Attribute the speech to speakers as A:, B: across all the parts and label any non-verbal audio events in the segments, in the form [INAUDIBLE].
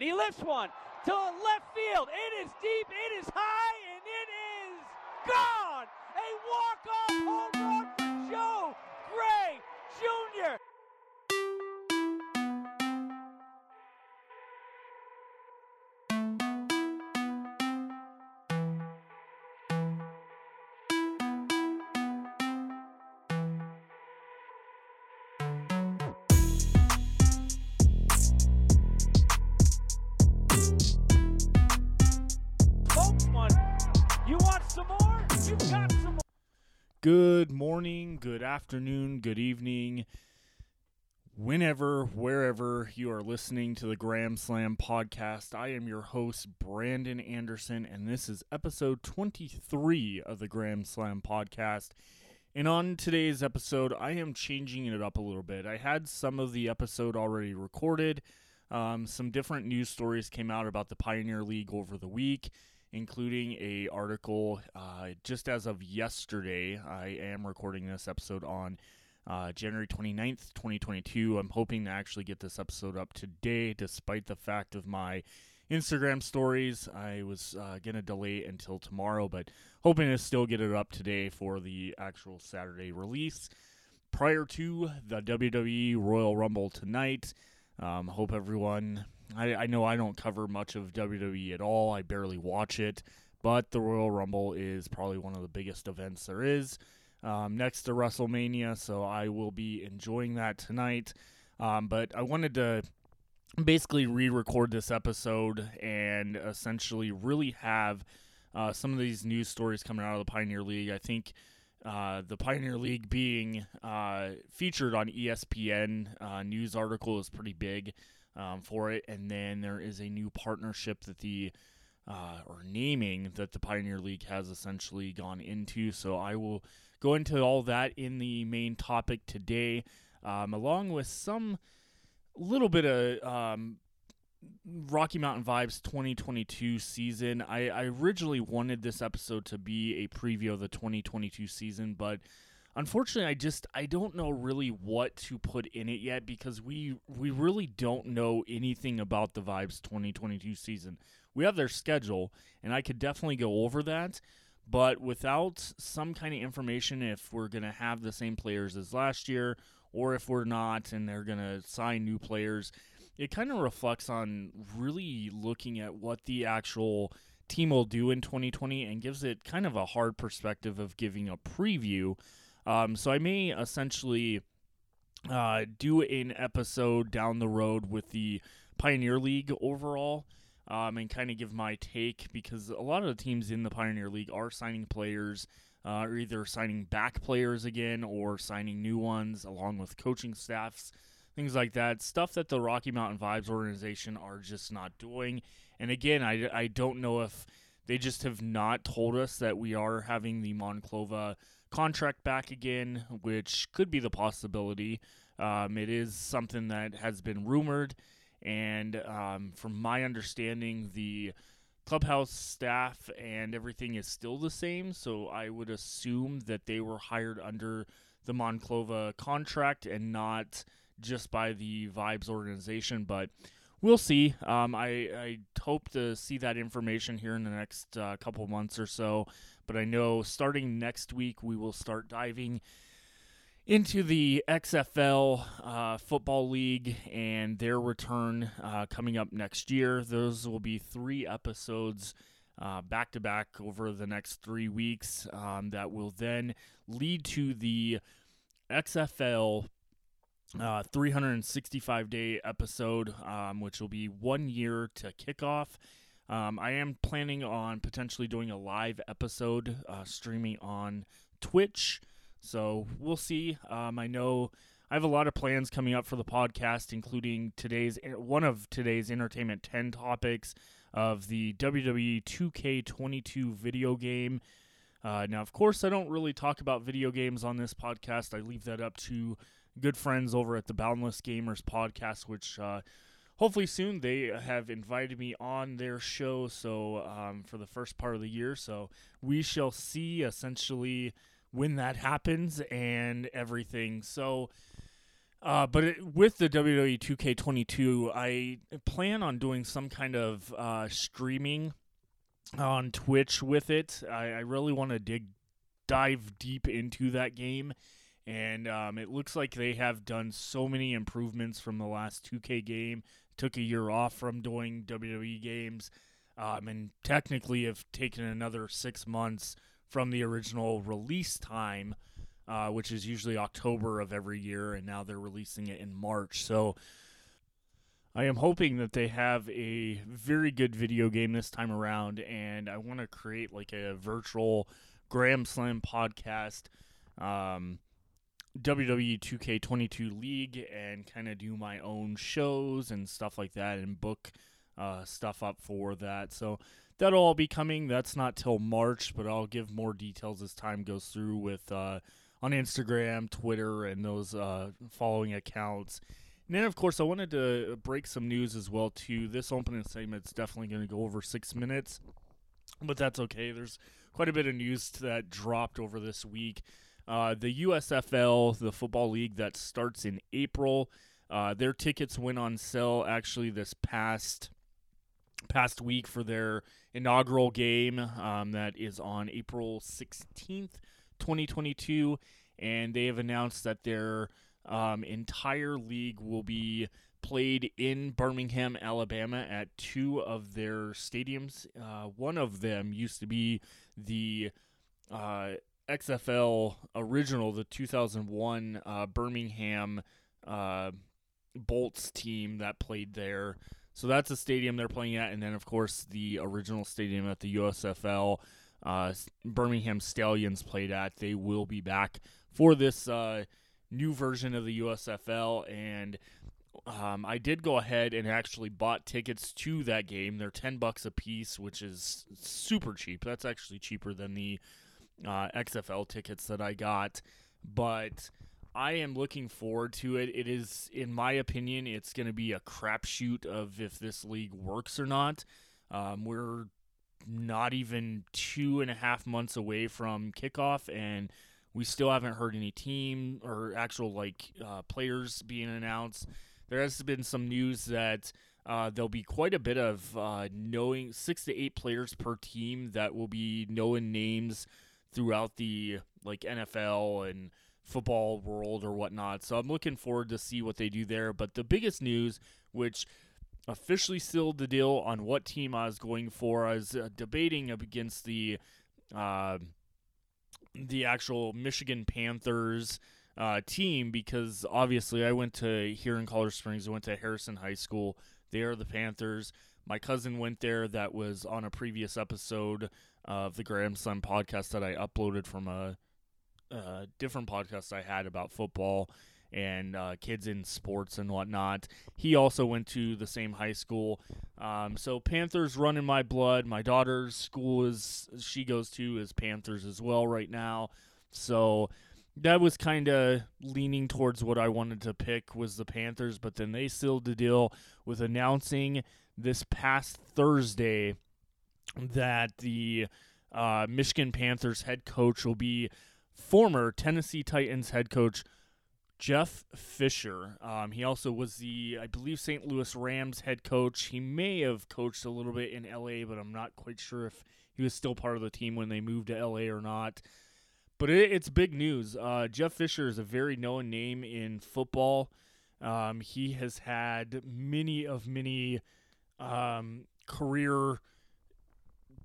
A: and he lifts one to left field. It is deep, it is high, and it is gone. A walk-off home run for Joe Gray Jr.
B: Good morning, good afternoon, good evening, whenever, wherever you are listening to the Graham Slam podcast. I am your host, Brandon Anderson, and this is episode 23 of the Graham Slam podcast. And on today's episode, I am changing it up a little bit. I had some of the episode already recorded. Um, some different news stories came out about the Pioneer League over the week including a article uh, just as of yesterday. I am recording this episode on uh, January 29th, 2022. I'm hoping to actually get this episode up today, despite the fact of my Instagram stories. I was uh, going to delay until tomorrow, but hoping to still get it up today for the actual Saturday release. Prior to the WWE Royal Rumble tonight, um, hope everyone. I, I know I don't cover much of WWE at all. I barely watch it, but the Royal Rumble is probably one of the biggest events there is um, next to WrestleMania, so I will be enjoying that tonight. Um, but I wanted to basically re-record this episode and essentially really have uh, some of these news stories coming out of the Pioneer League. I think uh, the Pioneer League being uh, featured on ESPN uh, news article is pretty big um, for it, and then there is a new partnership that the uh, or naming that the Pioneer League has essentially gone into. So I will go into all that in the main topic today, um, along with some little bit of um, Rocky Mountain Vibes 2022 season. I, I originally wanted this episode to be a preview of the 2022 season, but unfortunately, I just I don't know really what to put in it yet because we we really don't know anything about the Vibes 2022 season. We have their schedule, and I could definitely go over that. But without some kind of information, if we're going to have the same players as last year, or if we're not, and they're going to sign new players, it kind of reflects on really looking at what the actual team will do in 2020 and gives it kind of a hard perspective of giving a preview. Um, so I may essentially uh, do an episode down the road with the Pioneer League overall. Um, and kind of give my take because a lot of the teams in the Pioneer League are signing players, uh, are either signing back players again or signing new ones along with coaching staffs, things like that. Stuff that the Rocky Mountain Vibes organization are just not doing. And again, I, I don't know if they just have not told us that we are having the Monclova contract back again, which could be the possibility. Um, it is something that has been rumored. And um, from my understanding, the clubhouse staff and everything is still the same. So I would assume that they were hired under the Monclova contract and not just by the Vibes organization. But we'll see. Um, I, I hope to see that information here in the next uh, couple months or so. But I know starting next week, we will start diving into the XFL uh, Football League and their return uh, coming up next year. Those will be three episodes back to back over the next three weeks um, that will then lead to the XFL uh, 365 day episode, um, which will be one year to kickoff. Um, I am planning on potentially doing a live episode uh, streaming on Twitch. So we'll see. Um, I know I have a lot of plans coming up for the podcast, including today's one of today's Entertainment 10 topics of the WWE 2K22 video game. Uh, now, of course, I don't really talk about video games on this podcast. I leave that up to good friends over at the Boundless Gamers podcast, which uh, hopefully soon they have invited me on their show. So um, for the first part of the year, so we shall see essentially when that happens and everything. So Uh, but it, with the WWE 2K22, I plan on doing some kind of uh, streaming on Twitch with it. I, I really want to dig dive deep into that game, and um, it looks like they have done so many improvements from the last 2K game. Took a year off from doing WWE games, um, and technically have taken another six months from the original release time uh, which is usually October of every year, and now they're releasing it in March. So I am hoping that they have a very good video game this time around, and I want to create like a virtual Graham Slam podcast. Um, WWE 2K22 League and kind of do my own shows and stuff like that and book uh, stuff up for that. So that'll all be coming. That's not till March, but I'll give more details as time goes through with uh, on Instagram, Twitter, and those uh, following accounts. And then, of course, I wanted to break some news as well too. This opening segment, segment's definitely going to go over six minutes, but that's okay. There's quite a bit of news that dropped over this week. Uh, the USFL, the football league that starts in April, uh, their tickets went on sale actually this past past week for their inaugural game um, that is on April 16th. 2022, and they have announced that their um, entire league will be played in Birmingham, Alabama, at two of their stadiums. Uh, one of them used to be the uh, XFL original, the 2001 uh, Birmingham uh, Bolts team that played there. So that's a stadium they're playing at, and then of course the original stadium at the USFL uh, Birmingham Stallions played at. They will be back for this uh, new version of the USFL, and um, I did go ahead and actually bought tickets to that game. They're ten bucks a piece, which is super cheap. That's actually cheaper than the uh, XFL tickets that I got, but. I am looking forward to it. It is, in my opinion, it's going to be a crapshoot of if this league works or not. Um, we're not even two and a half months away from kickoff, and we still haven't heard any team or actual like uh, players being announced. There has been some news that uh, there'll be quite a bit of uh, knowing six to eight players per team that will be knowing names throughout the like NFL and football world or whatnot. So I'm looking forward to see what they do there. But the biggest news, which officially sealed the deal on what team I was going for. I was uh, debating against the uh, the actual Michigan Panthers uh, team because obviously I went to here in Colorado Springs. I went to Harrison High School. They are the Panthers. My cousin went there. That was on a previous episode of the Slam podcast that I uploaded from a, a different podcast I had about football and uh, kids in sports and whatnot. He also went to the same high school. Um, so Panthers run in my blood. My daughter's school is she goes to is Panthers as well right now. So that was kind of leaning towards what I wanted to pick was the Panthers, but then they sealed the deal with announcing this past Thursday that the uh, Michigan Panthers head coach will be former Tennessee Titans head coach Jeff Fisher. Um, he also was the, I believe, St. Louis Rams head coach. He may have coached a little bit in LA, but I'm not quite sure if he was still part of the team when they moved to LA or not. But it, it's big news. Uh, Jeff Fisher is a very known name in football. Um, he has had many of many um, career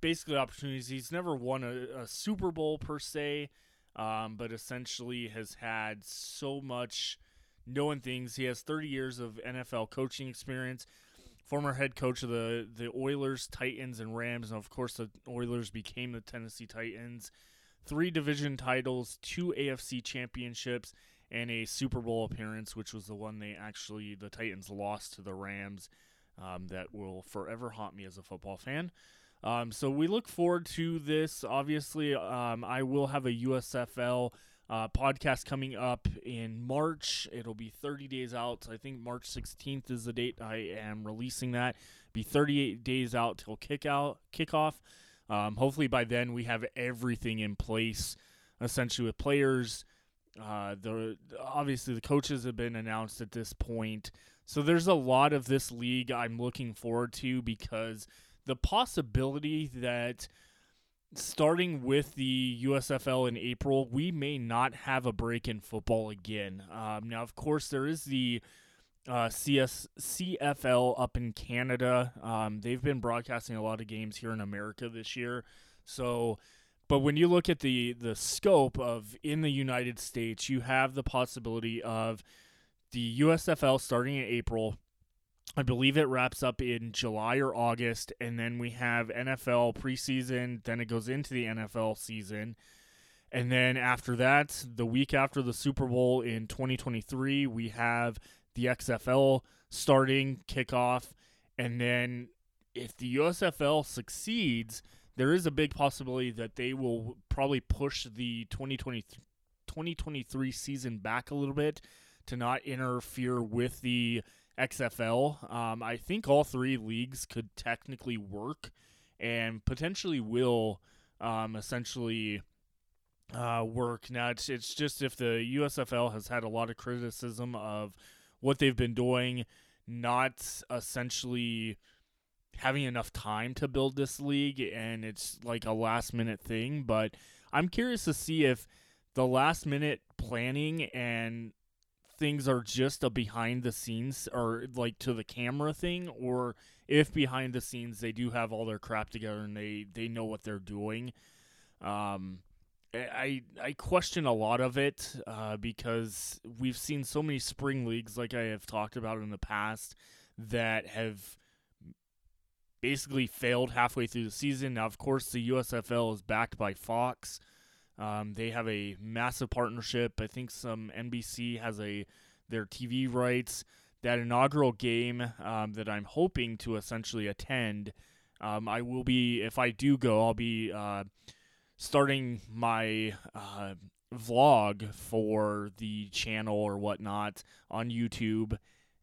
B: basically opportunities. He's never won a, a Super Bowl per se um, but essentially has had so much knowing things. He has 30 years of NFL coaching experience. Former head coach of the the Oilers, Titans, and Rams, and of course the Oilers became the Tennessee Titans. Three division titles, two AFC championships, and a Super Bowl appearance, which was the one they actually the Titans lost to the Rams. Um, that will forever haunt me as a football fan. Um, so we look forward to this. Obviously, um, I will have a USFL uh, podcast coming up in March. It'll be 30 days out. I think March 16th is the date I am releasing that. Be 38 days out till kick out kickoff. Um, hopefully by then we have everything in place, essentially with players, Uh, the obviously the coaches have been announced at this point, so there's a lot of this league I'm looking forward to because the possibility that starting with the USFL in April, we may not have a break in football again. Um, now, of course, there is the uh, CS CFL up in Canada. Um, they've been broadcasting a lot of games here in America this year. So, but when you look at the the scope of in the United States, you have the possibility of the USFL starting in April. I believe it wraps up in July or August, and then we have NFL preseason. Then it goes into the NFL season. And then after that, the week after the Super Bowl in 2023, we have the XFL starting kickoff. And then if the USFL succeeds, there is a big possibility that they will probably push the 2020, 2023 season back a little bit to not interfere with the XFL. Um, I think all three leagues could technically work and potentially will um, essentially uh, work. Now, it's, it's just if the USFL has had a lot of criticism of what they've been doing, not essentially having enough time to build this league, and it's like a last minute thing. But I'm curious to see if the last minute planning and things are just a behind the scenes or like to the camera thing or if behind the scenes they do have all their crap together and they they know what they're doing um I I question a lot of it uh, because we've seen so many spring leagues, like I have talked about in the past, that have basically failed halfway through the season. Now, of course, the USFL is backed by Fox, um, they have a massive partnership. I think some NBC has a their TV rights. That inaugural game um, that I'm hoping to essentially attend, um, I will be if I do go, I'll be uh, starting my uh, vlog for the channel or whatnot on YouTube,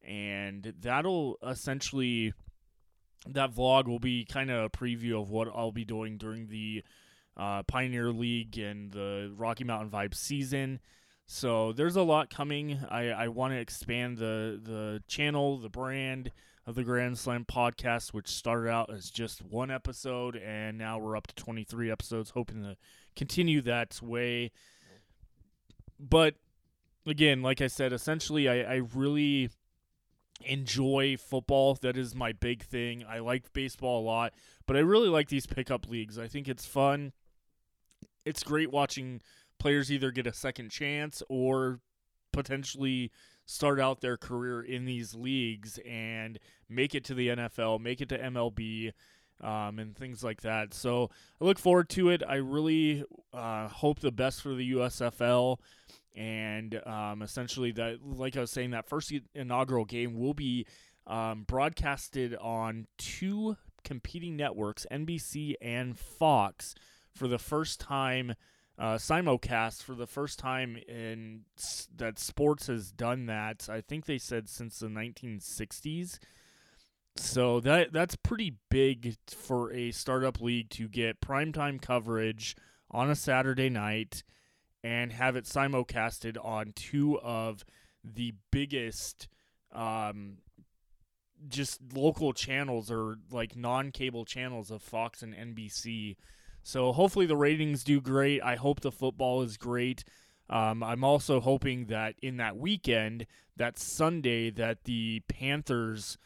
B: and that'll essentially that vlog will be kind of a preview of what I'll be doing during the uh, Pioneer League and the Rocky Mountain Vibe season. So there's a lot coming. I, I want to expand the the channel, the brand of the Grand Slam podcast, which started out as just one episode, and now we're up to 23 episodes, hoping to continue that way. But again, like I said, essentially, I, I really enjoy football. That is my big thing. I like baseball a lot, but I really like these pickup leagues. I think it's fun it's great watching players either get a second chance or potentially start out their career in these leagues and make it to the NFL, make it to MLB, um, and things like that. So I look forward to it. I really uh, hope the best for the USFL. And um, essentially, that, like I was saying, that first inaugural game will be um, broadcasted on two competing networks, NBC and Fox for the first time, uh, simulcast for the first time in that sports has done that. I think they said since the 1960s. So that that's pretty big for a startup league to get primetime coverage on a Saturday night and have it simulcasted on two of the biggest um, just local channels or like non-cable channels of Fox and NBC. So hopefully the ratings do great. I hope the football is great. Um, I'm also hoping that in that weekend, that Sunday, that the Panthers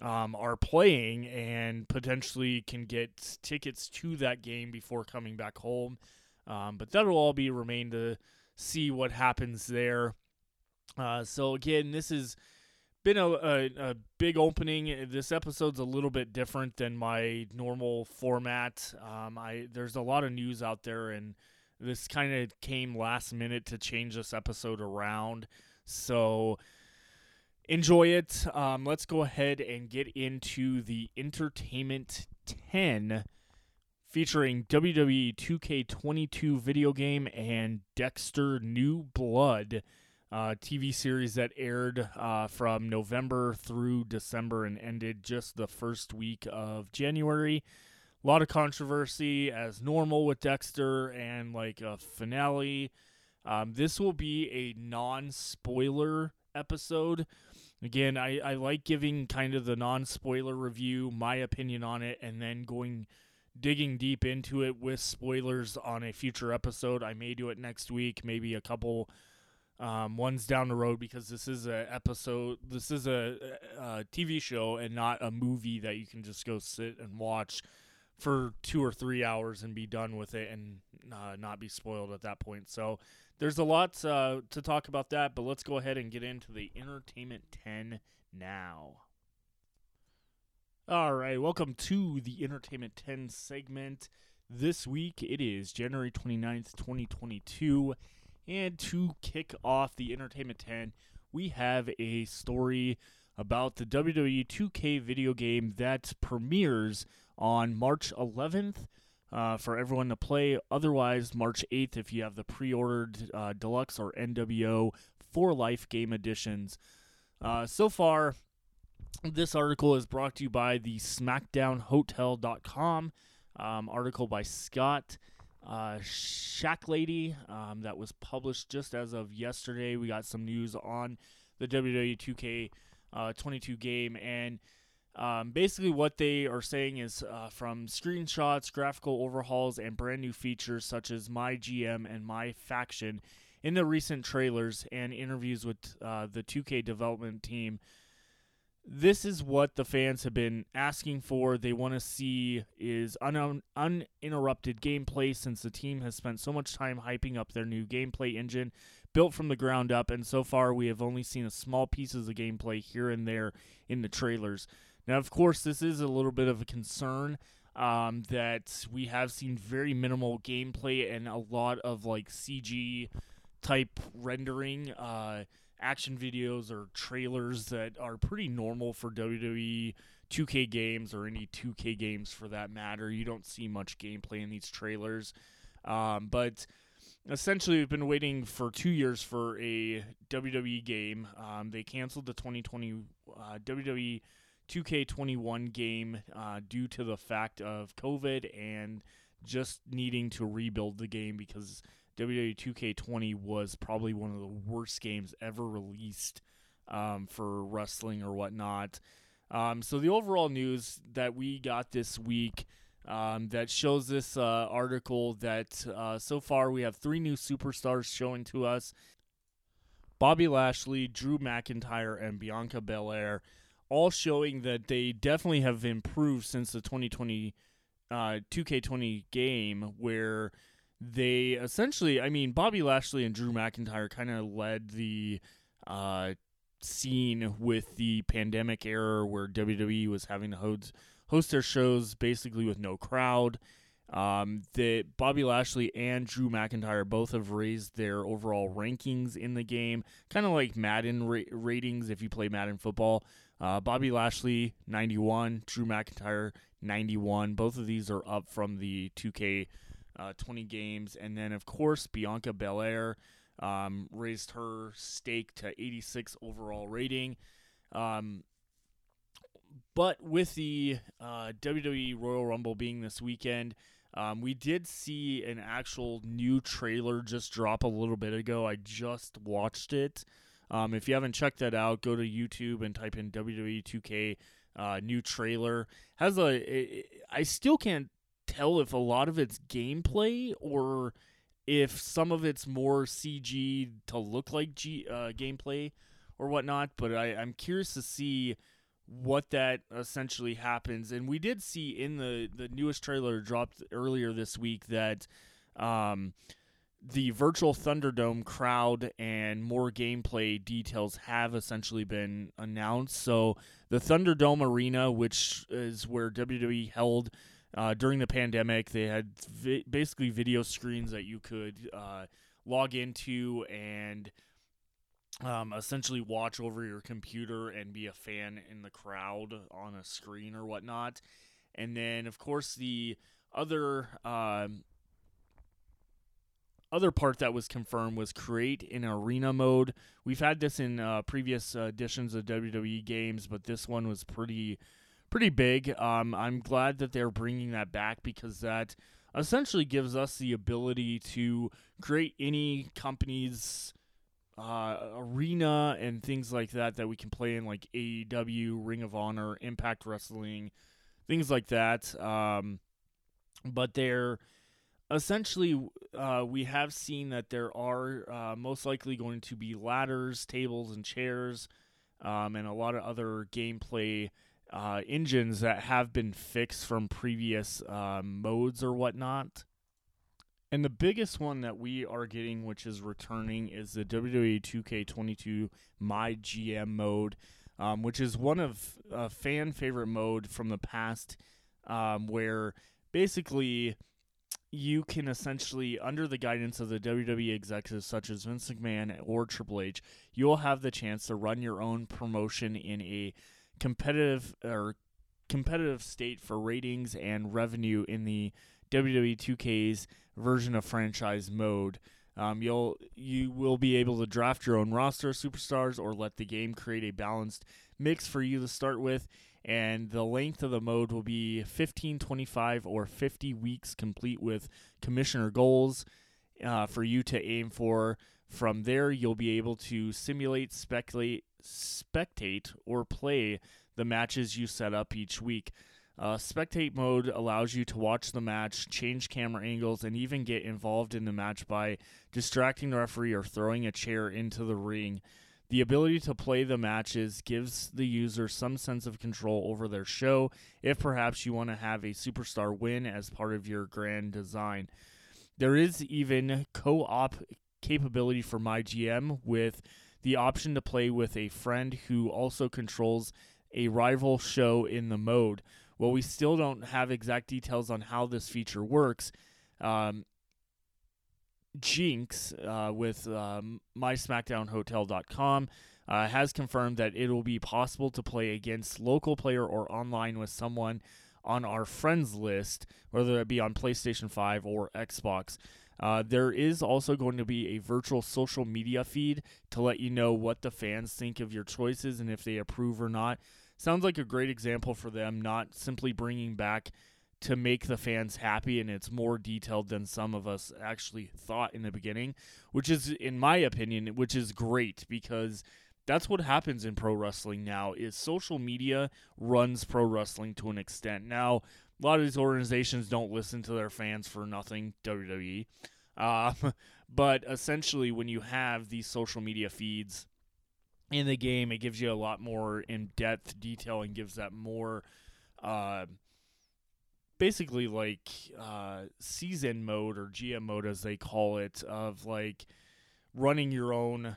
B: um, are playing and potentially can get tickets to that game before coming back home. Um, but that'll all be remain to see what happens there. Uh, so again, this is been a, a, a, big opening. This episode's a little bit different than my normal format. Um, I there's a lot of news out there, and this kind of came last minute to change this episode around. So enjoy it. Um, let's go ahead and get into the Entertainment 10 featuring WWE 2K22 video game and Dexter New Blood uh, TV series that aired uh, from November through December and ended just the first week of January. A lot of controversy, as normal with Dexter, and like a finale. Um, this will be a non spoiler episode. Again, I, I like giving kind of the non spoiler review, my opinion on it, and then going digging deep into it with spoilers on a future episode. I may do it next week, maybe a couple um, ones down the road because this is a episode. This is a, a, TV show and not a movie that you can just go sit and watch for two or three hours and be done with it and uh, not be spoiled at that point. So there's a lot uh, to talk about that, but let's go ahead and get into the entertainment 10 now. All right, welcome to the Entertainment 10 segment. This week it is January 29th, 2022. And to kick off the Entertainment 10, we have a story about the WWE 2K video game that premieres on March 11th uh, for everyone to play. Otherwise, March 8th if you have the pre ordered uh, Deluxe or NWO for Life game editions. Uh, so far, this article is brought to you by the SmackDownHotel.com um, article by Scott uh, Shack Lady um, that was published just as of yesterday. We got some news on the WWE 2K uh, 22 game, and um, basically what they are saying is uh, from screenshots, graphical overhauls, and brand new features such as My GM and My Faction in the recent trailers and interviews with uh, the 2K development team this is what the fans have been asking for. They want to see is un- uninterrupted gameplay since the team has spent so much time hyping up their new gameplay engine built from the ground up and so far we have only seen a small pieces of gameplay here and there in the trailers. Now of course this is a little bit of a concern um, that we have seen very minimal gameplay and a lot of like CG type rendering uh, action videos or trailers that are pretty normal for WWE 2K games or any 2K games for that matter. You don't see much gameplay in these trailers. Um, but essentially, we've been waiting for two years for a WWE game. Um, they canceled the 2020 uh, WWE 2K21 game uh, due to the fact of COVID and just needing to rebuild the game because WWE 2K20 was probably one of the worst games ever released um, for wrestling or whatnot. Um, so the overall news that we got this week um, that shows this uh, article that uh, so far we have three new superstars showing to us: Bobby Lashley, Drew McIntyre, and Bianca Belair, all showing that they definitely have improved since the 2020 uh, 2K20 game, where they essentially, I mean, Bobby Lashley and Drew McIntyre kind of led the uh, scene with the pandemic era where WWE was having to host, host their shows basically with no crowd. Um, that Bobby Lashley and Drew McIntyre both have raised their overall rankings in the game, kind of like Madden ra- ratings if you play Madden football. Uh, Bobby Lashley 91, Drew McIntyre 91. Both of these are up from the 2K uh, 20 games. And then, of course, Bianca Belair um, raised her stake to 86 overall rating. Um, but with the uh, WWE Royal Rumble being this weekend, um, we did see an actual new trailer just drop a little bit ago. I just watched it. Um, if you haven't checked that out, go to YouTube and type in WWE 2K uh, new trailer. Has a it, I still can't tell if a lot of it's gameplay or if some of it's more CG to look like G, uh, gameplay or whatnot. But I, I'm curious to see what that essentially happens. And we did see in the the newest trailer dropped earlier this week that um, the virtual Thunderdome crowd and more gameplay details have essentially been announced. So the Thunderdome arena, which is where WWE held uh, during the pandemic, they had vi- basically video screens that you could uh, log into and um, essentially watch over your computer and be a fan in the crowd on a screen or whatnot. And then, of course, the other um, other part that was confirmed was create an arena mode. We've had this in uh, previous editions of WWE games, but this one was pretty pretty big. Um, I'm glad that they're bringing that back because that essentially gives us the ability to create any company's uh, arena and things like that that we can play in, like AEW, Ring of Honor, Impact Wrestling, things like that. Um, but they're essentially, uh, we have seen that there are uh, most likely going to be ladders, tables, and chairs, um, and a lot of other gameplay. Uh, engines that have been fixed from previous uh, modes or whatnot. And the biggest one that we are getting, which is returning, is the WWE 2K22 My GM mode, um, which is one of a fan favorite mode from the past, um, where basically you can essentially, under the guidance of the WWE executives such as Vince McMahon or Triple H, you'll have the chance to run your own promotion in a competitive or competitive state for ratings and revenue in the WWE 2K's version of franchise mode. Um, you'll you will be able to draft your own roster of superstars or let the game create a balanced mix for you to start with. And the length of the mode will be 15, 25, or 50 weeks, complete with commissioner goals uh, for you to aim for. From there, you'll be able to simulate, speculate, spectate, or play the matches you set up each week. Uh, spectate mode allows you to watch the match, change camera angles, and even get involved in the match by distracting the referee or throwing a chair into the ring. The ability to play the matches gives the user some sense of control over their show if perhaps you want to have a superstar win as part of your grand design. There is even co op capability for MyGM with the option to play with a friend who also controls a rival show in the mode. Well, we still don't have exact details on how this feature works, um, Jinx uh, with um, MySmackDownHotel.com uh, has confirmed that it will be possible to play against local player or online with someone on our friends list, whether it be on PlayStation 5 or Xbox. Uh, there is also going to be a virtual social media feed to let you know what the fans think of your choices and if they approve or not. Sounds like a great example for them, not simply bringing back to make the fans happy, and it's more detailed than some of us actually thought in the beginning, which is, in my opinion, which is great because that's what happens in pro wrestling now is social media runs pro wrestling to an extent now a lot of these organizations don't listen to their fans for nothing wwe um, [LAUGHS] but essentially when you have these social media feeds in the game it gives you a lot more in-depth detail and gives that more uh, basically like uh, season mode or gm mode as they call it of like running your own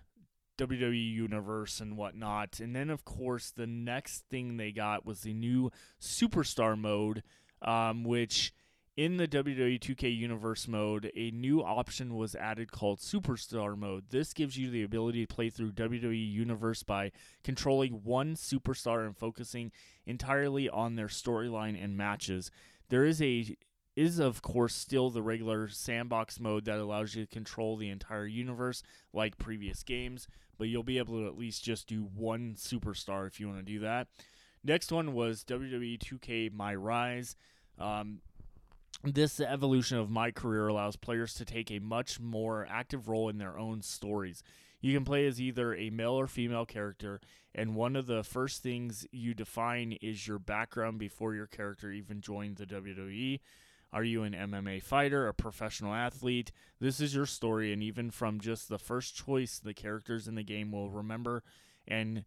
B: WWE Universe and whatnot. And then, of course, the next thing they got was the new Superstar mode, um, which in the WWE 2K Universe mode, a new option was added called Superstar mode. This gives you the ability to play through WWE Universe by controlling one superstar and focusing entirely on their storyline and matches. There is a is of course still the regular sandbox mode that allows you to control the entire universe like previous games, but you'll be able to at least just do one superstar if you want to do that. Next one was WWE 2K My Rise. Um, this evolution of my career allows players to take a much more active role in their own stories. You can play as either a male or female character, and one of the first things you define is your background before your character even joined the WWE. Are you an MMA fighter, a professional athlete? This is your story, and even from just the first choice, the characters in the game will remember and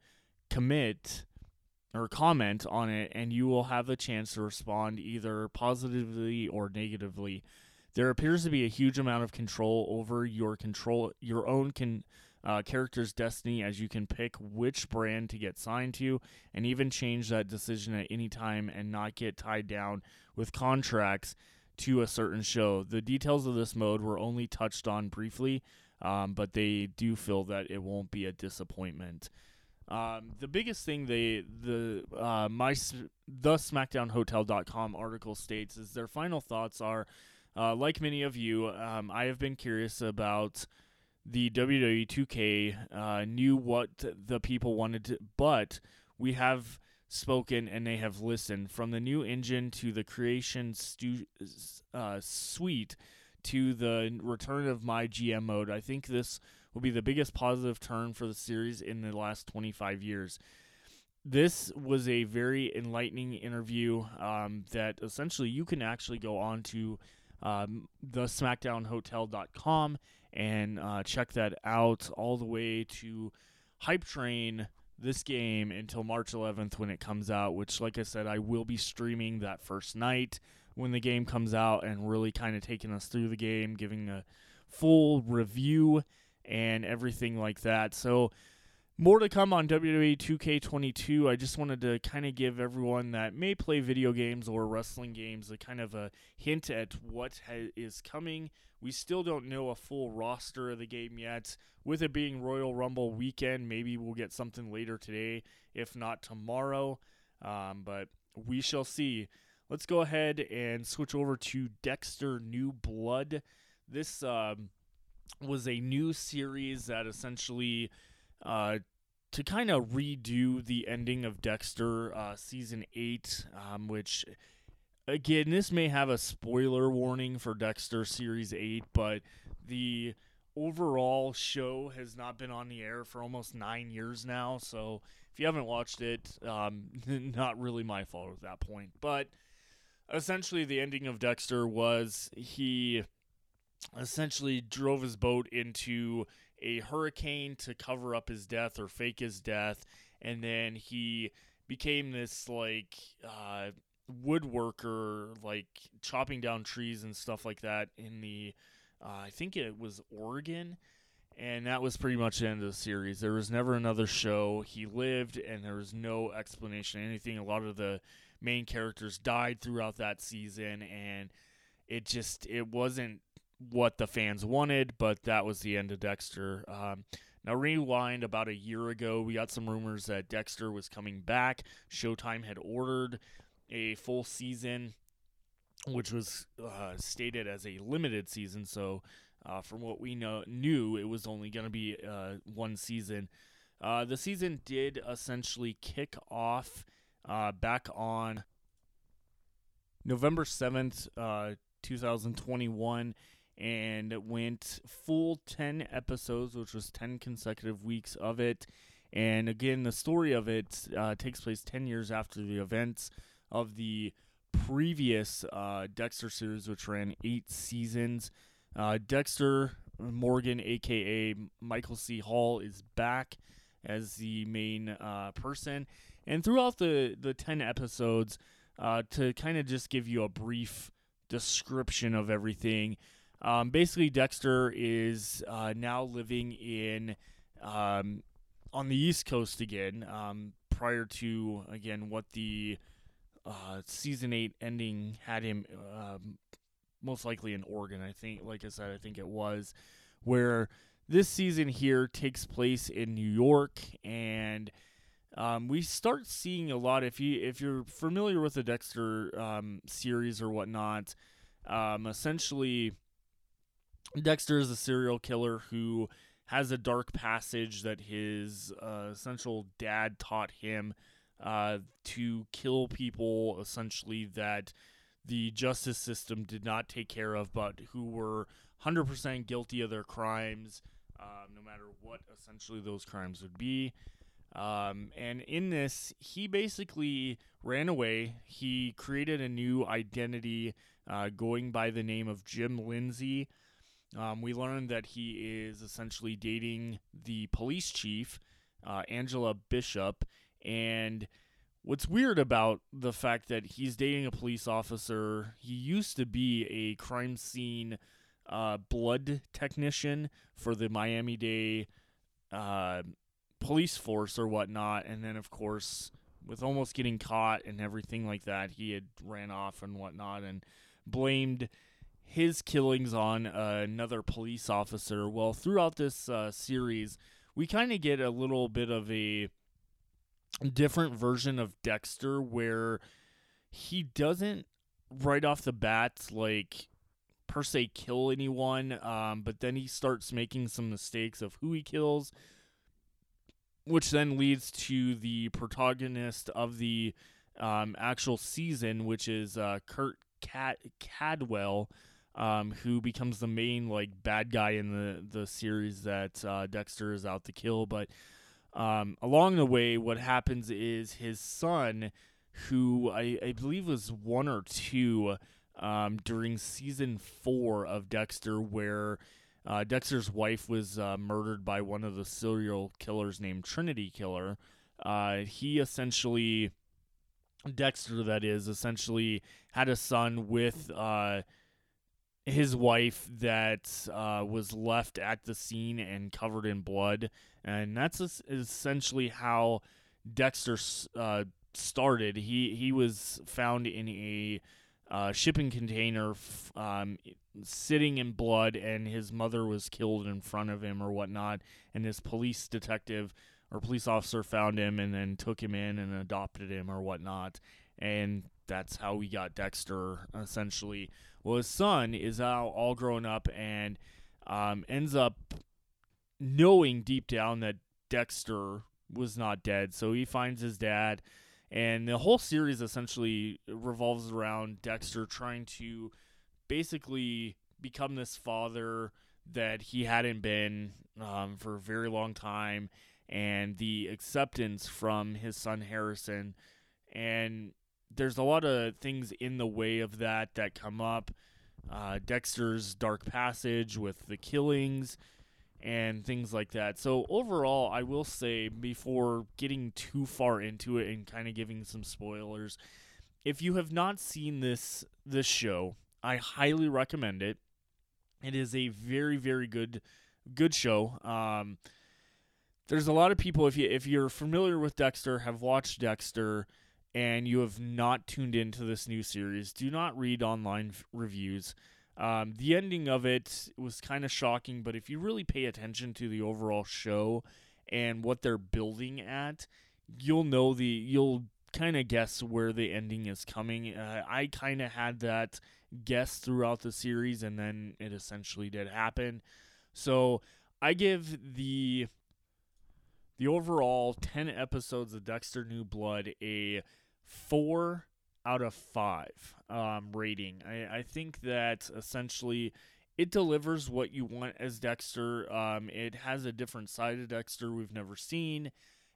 B: commit or comment on it, and you will have the chance to respond either positively or negatively. There appears to be a huge amount of control over your control your own can uh, character's destiny as you can pick which brand to get signed to and even change that decision at any time and not get tied down with contracts to a certain show. The details of this mode were only touched on briefly, um, but they do feel that it won't be a disappointment. Um, the biggest thing they the uh, my the SmackDownHotel.com article states is their final thoughts are, uh, like many of you, um, I have been curious about the WWE 2K. Uh, knew what the people wanted, to, but we have spoken and they have listened from the new engine to the creation stu- uh, suite to the return of my GM mode. I think this will be the biggest positive turn for the series in the last 25 years. This was a very enlightening interview um, that essentially you can actually go on to um, the SmackDownHotel.com and uh, check that out all the way to Hype Train this game until March 11th when it comes out, which, like I said, I will be streaming that first night when the game comes out and really kind of taking us through the game, giving a full review and everything like that. So, more to come on WWE 2K22. I just wanted to kind of give everyone that may play video games or wrestling games a kind of a hint at what ha- is coming. We still don't know a full roster of the game yet. With it being Royal Rumble weekend, maybe we'll get something later today, if not tomorrow. Um, but we shall see. Let's go ahead and switch over to Dexter New Blood. This um, was a new series that essentially uh, to kind of redo the ending of Dexter uh, season eight, um, which again this may have a spoiler warning for Dexter series eight, but the overall show has not been on the air for almost nine years now. So if you haven't watched it, um, [LAUGHS] not really my fault at that point. But essentially, the ending of Dexter was he essentially drove his boat into a hurricane to cover up his death or fake his death, and then he became this like uh, woodworker, like chopping down trees and stuff like that in the, uh, I think it was Oregon. And that was pretty much the end of the series. There was never another show. He lived, and there was no explanation, anything. A lot of the main characters died throughout that season, and it just it wasn't what the fans wanted, but that was the end of Dexter. Um, now, rewind about a year ago, we got some rumors that Dexter was coming back. Showtime had ordered a full season, which was uh, stated as a limited season. So, uh, from what we know, knew it was only going to be uh, one season. Uh, the season did essentially kick off uh, back on November 7th, uh, 2021 and went full 10 episodes, which was 10 consecutive weeks of it. And again, the story of it uh, takes place 10 years after the events of the previous uh, Dexter series, which ran eight seasons. Uh, Dexter Morgan, aka Michael C. Hall, is back as the main uh, person. And throughout the, the 10 episodes, uh, to kind of just give you a brief description of everything, um, basically, Dexter is uh, now living in um, on the East Coast again. Um, prior to again what the uh, season eight ending had him um, most likely in Oregon. I think, like I said, I think it was where this season here takes place in New York and. Um, we start seeing a lot if you if you're familiar with the Dexter um, series or whatnot. Um, essentially, Dexter is a serial killer who has a dark passage that his uh, essential dad taught him uh, to kill people, essentially, that the justice system did not take care of, but who were 100% guilty of their crimes, uh, no matter what essentially those crimes would be. Um, and in this, he basically ran away. He created a new identity uh, going by the name of Jim Lindsay. Um, we learned that he is essentially dating the police chief, uh, Angela Bishop. And what's weird about the fact that he's dating a police officer, he used to be a crime scene uh, blood technician for the Miami Dade uh, police force or whatnot. And then, of course, with almost getting caught and everything like that, he had ran off and whatnot and blamed his killings on uh, another police officer. Well, throughout this uh, series, we kind of get a little bit of a different version of Dexter where he doesn't right off the bat like per se kill anyone um, but then he starts making some mistakes of who he kills which then leads to the protagonist of the um, actual season, which is uh, Kurt Cad- Caldwell, um, who becomes the main like bad guy in the the series that uh, Dexter is out to kill. But um, along the way, what happens is his son, who I, I believe was one or two um, during season four of Dexter, where uh, Dexter's wife was uh, murdered by one of the serial killers named Trinity Killer. Uh, he essentially, Dexter, that is, essentially had a son with uh, his wife that uh, was left at the scene and covered in blood. And that's essentially how Dexter uh, started. He, he was found in a uh, shipping container f- um, sitting in blood, and his mother was killed in front of him or whatnot. And this police detective or police officer found him and then took him in and adopted him or whatnot. And that's how we got Dexter essentially. Well, his son is now all grown up and um, ends up knowing deep down that Dexter was not dead. So he finds his dad and the whole series essentially revolves around Dexter trying to basically become this father that he hadn't been um, for a very long time, and the acceptance from his son Harrison. And there's a lot of things in the way of that that come up. Uh, Dexter's dark passage with the killings and things like that. So overall, I will say before getting too far into it and kind of giving some spoilers, if you have not seen this this show, I highly recommend it. It is a very very good good show. Um, there's a lot of people if you if you're familiar with Dexter, have watched Dexter, and you have not tuned into this new series, do not read online f- reviews. Um, the ending of it was kind of shocking, but if you really pay attention to the overall show and what they're building at, you'll know the you'll kind of guess where the ending is coming. Uh, I kind of had that guess throughout the series, and then it essentially did happen. So I give the the overall ten episodes of Dexter New Blood a four out of five um, rating. I, I think that essentially it delivers what you want as Dexter. Um, it has a different side of Dexter we've never seen.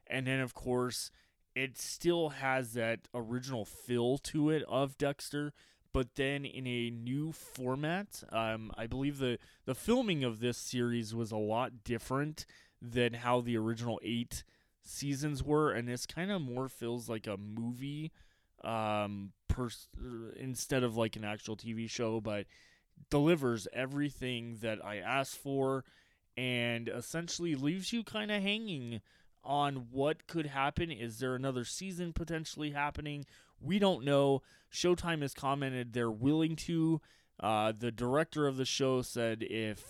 B: And then, of course, it still has that original feel to it of Dexter, but then in a new format. Um, I believe the, the filming of this series was a lot different than how the original eight seasons were. And this kind of more feels like a movie um, pers- instead of like an actual TV show, but delivers everything that I asked for and essentially leaves you kind of hanging on what could happen. Is there another season potentially happening? We don't know. Showtime has commented they're willing to. Uh, the director of the show said if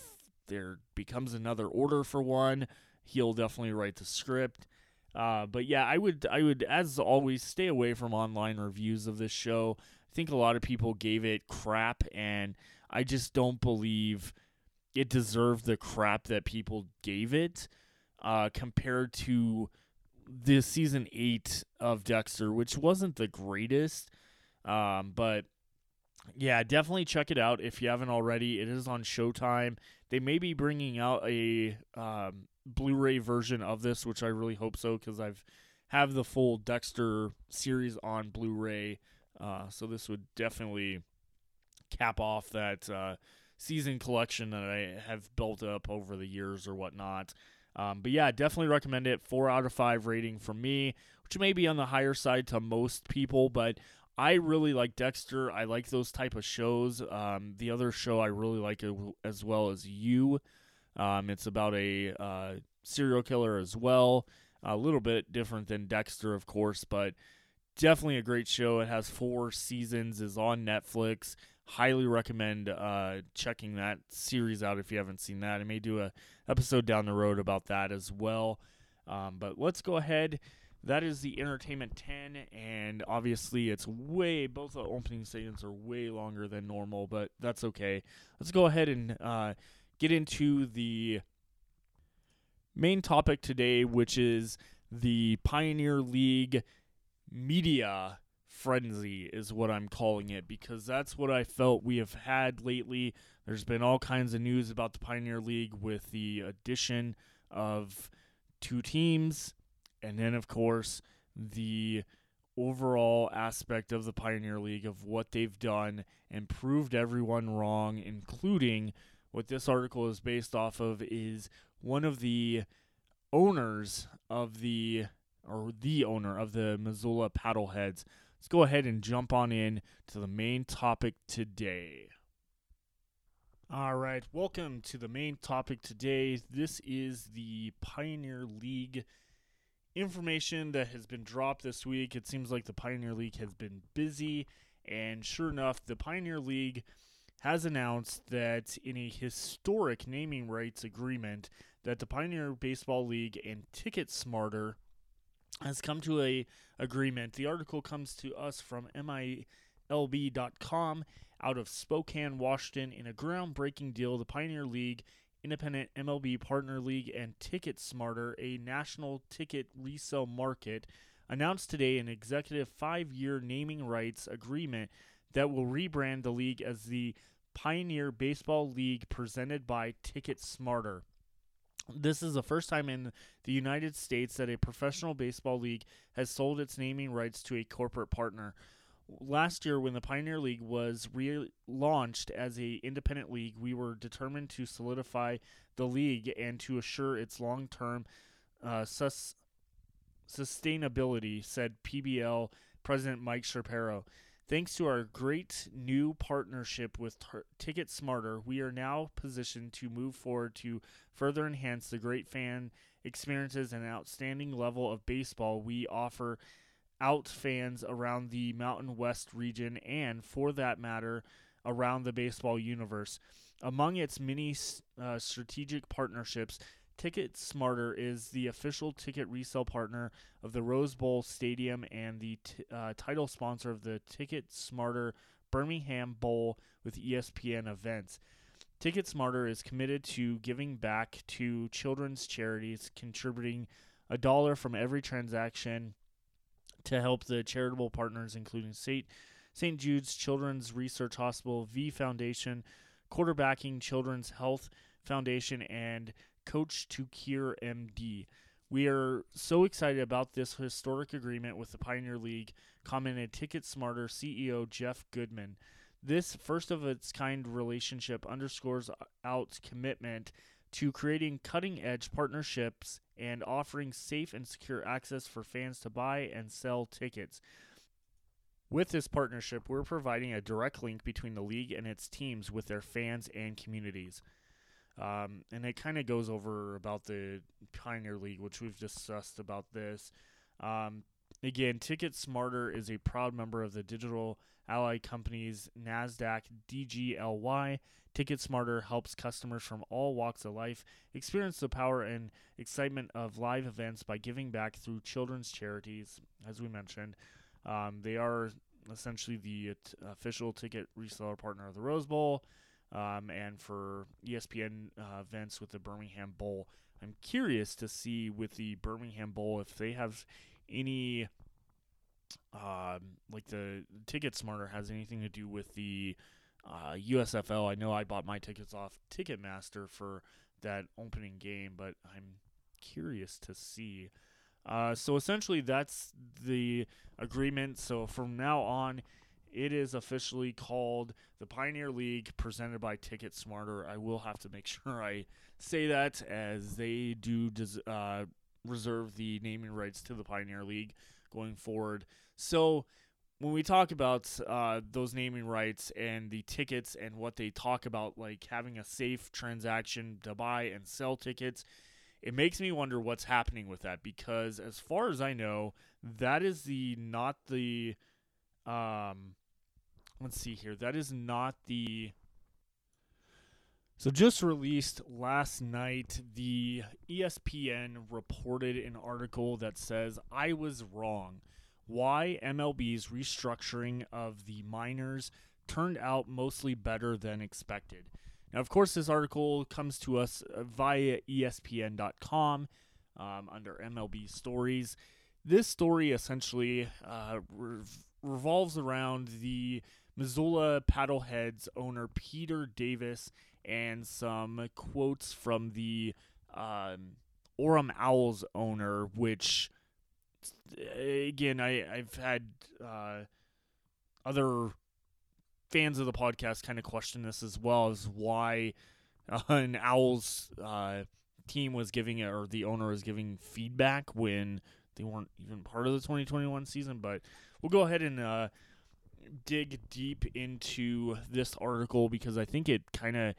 B: there becomes another order for one, he'll definitely write the script. Uh, but yeah, I would I would as always stay away from online reviews of this show. I think a lot of people gave it crap, and I just don't believe it deserved the crap that people gave it uh, compared to the season eight of Dexter, which wasn't the greatest. Um, but yeah, definitely check it out if you haven't already. It is on Showtime. They may be bringing out a um, Blu-ray version of this, which I really hope so because I've have the full Dexter series on Blu-ray. Uh, so this would definitely cap off that uh, season collection that I have built up over the years or whatnot. Um, but yeah, definitely recommend it. Four out of five rating from me, which may be on the higher side to most people, but I really like Dexter. I like those type of shows. Um, the other show I really like as well as You. Um, it's about a uh, serial killer as well. A little bit different than Dexter, of course, but definitely a great show. It has four seasons, is on Netflix. Highly recommend uh, checking that series out if you haven't seen that. I may do a episode down the road about that as well. Um, but let's go ahead. That is the Entertainment 10, and obviously it's way, both the opening statements are way longer than normal, but that's okay. Let's go ahead and uh, get into the main topic today, which is the Pioneer League media frenzy, is what I'm calling it, because that's what I felt we have had lately. There's been all kinds of news about the Pioneer League with the addition of two teams, and then, of course, the overall aspect of the Pioneer League of what they've done and proved everyone wrong, including what this article is based off of is one of the owners of the or the owner of the Missoula Paddleheads. Let's go ahead and jump on in to the main topic today. All right, welcome to the main topic today. This is the Pioneer League information that has been dropped this week. It seems like the Pioneer League has been busy, and sure enough, the Pioneer League has announced that in a historic naming rights agreement that the Pioneer Baseball League and Ticket Smarter has come to a agreement. The article comes to us from MILB.com out of Spokane, Washington. In a groundbreaking deal, the Pioneer League, Independent MLB Partner League, and Ticket Smarter, a national ticket resale market, announced today an executive five year naming rights agreement that will rebrand the league as the Pioneer Baseball League presented by Ticket Smarter. This is the first time in the United States that a professional baseball league has sold its naming rights to a corporate partner. Last year, when the Pioneer League was relaunched as a independent league, we were determined to solidify the league and to assure its long-term uh, sus- sustainability," said PBL President Mike Shapiro. Thanks to our great new partnership with Tar- Ticket Smarter, we are now positioned to move forward to further enhance the great fan experiences and outstanding level of baseball we offer out fans around the Mountain West region and, for that matter, around the baseball universe. Among its many uh, strategic partnerships, Ticket Smarter is the official ticket resale partner of the Rose Bowl Stadium and the t- uh, title sponsor of the Ticket Smarter Birmingham Bowl with ESPN events. Ticket Smarter is committed to giving back to children's charities, contributing a dollar from every transaction to help the charitable partners, including St. St. Jude's Children's Research Hospital, V Foundation, quarterbacking Children's Health Foundation, and Coach to Cure MD. We are so excited about this historic agreement with the Pioneer League, commented Ticket Smarter CEO Jeff Goodman. This first of its kind relationship underscores OUT's commitment to creating cutting edge partnerships and offering safe and secure access for fans to buy and sell tickets. With this partnership, we're providing a direct link between the league and its teams with their fans and communities. Um, and it kind of goes over about the Pioneer League, which we've discussed about this. Um, again, Ticket Smarter is a proud member of the Digital Ally Company's NASDAQ DGLY. Ticket Smarter helps customers from all walks of life experience the power and excitement of live events by giving back through children's charities, as we mentioned. Um, they are essentially the uh, official ticket reseller partner of the Rose Bowl um, and for ESPN uh, events with the Birmingham Bowl. I'm curious to see with the Birmingham Bowl if they have any, um, like the Ticket Smarter has anything to do with the uh, USFL. I know I bought my tickets off Ticketmaster for that opening game, but I'm curious to see. Uh, so essentially, that's the agreement. So from now on, it is officially called the Pioneer League presented by Ticket Smarter. I will have to make [LAUGHS] sure I say that as they do des- uh, reserve the naming rights to the Pioneer League going forward. So when we talk about uh, those naming rights and the tickets and what they talk about, like having a safe transaction to buy and sell tickets, it makes me wonder what's happening with that because, as far as I know, that is the not the um, let's see here. That is not the. So, just released last night, the ESPN reported an article that says, I was wrong. Why MLB's restructuring of the minors turned out mostly better than expected. Now, of course, this article comes to us uh, via ESPN.com um, under MLB stories. This story essentially uh, rev- revolves around the Missoula Paddleheads owner Peter Davis and some quotes from the um, Orem Owls owner, which again I I've had uh, other fans of the podcast kind of question this as well as why uh, an Owls uh, team was giving it or the owner was giving feedback when they weren't even part of the 2021 season. But we'll go ahead and uh, dig deep into this article because I think it kind of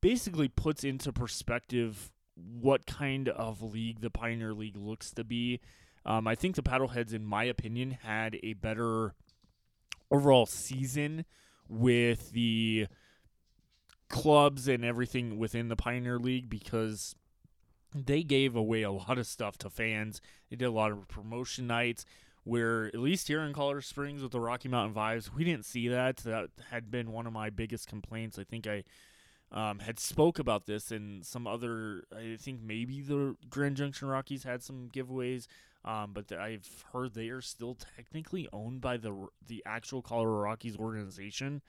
B: basically puts into perspective what kind of league the Pioneer League looks to be. Um, I think the Paddleheads, in my opinion, had a better overall season with the clubs and everything within the Pioneer League because they gave away a lot of stuff to fans. They did a lot of promotion nights where at least here in Colorado Springs with the Rocky Mountain Vibes, we didn't see that. That had been one of my biggest complaints. I think I um, had spoke about this and some other. I think maybe the Grand Junction Rockies had some giveaways, um, but I've heard they are still technically owned by the the actual Colorado Rockies organization.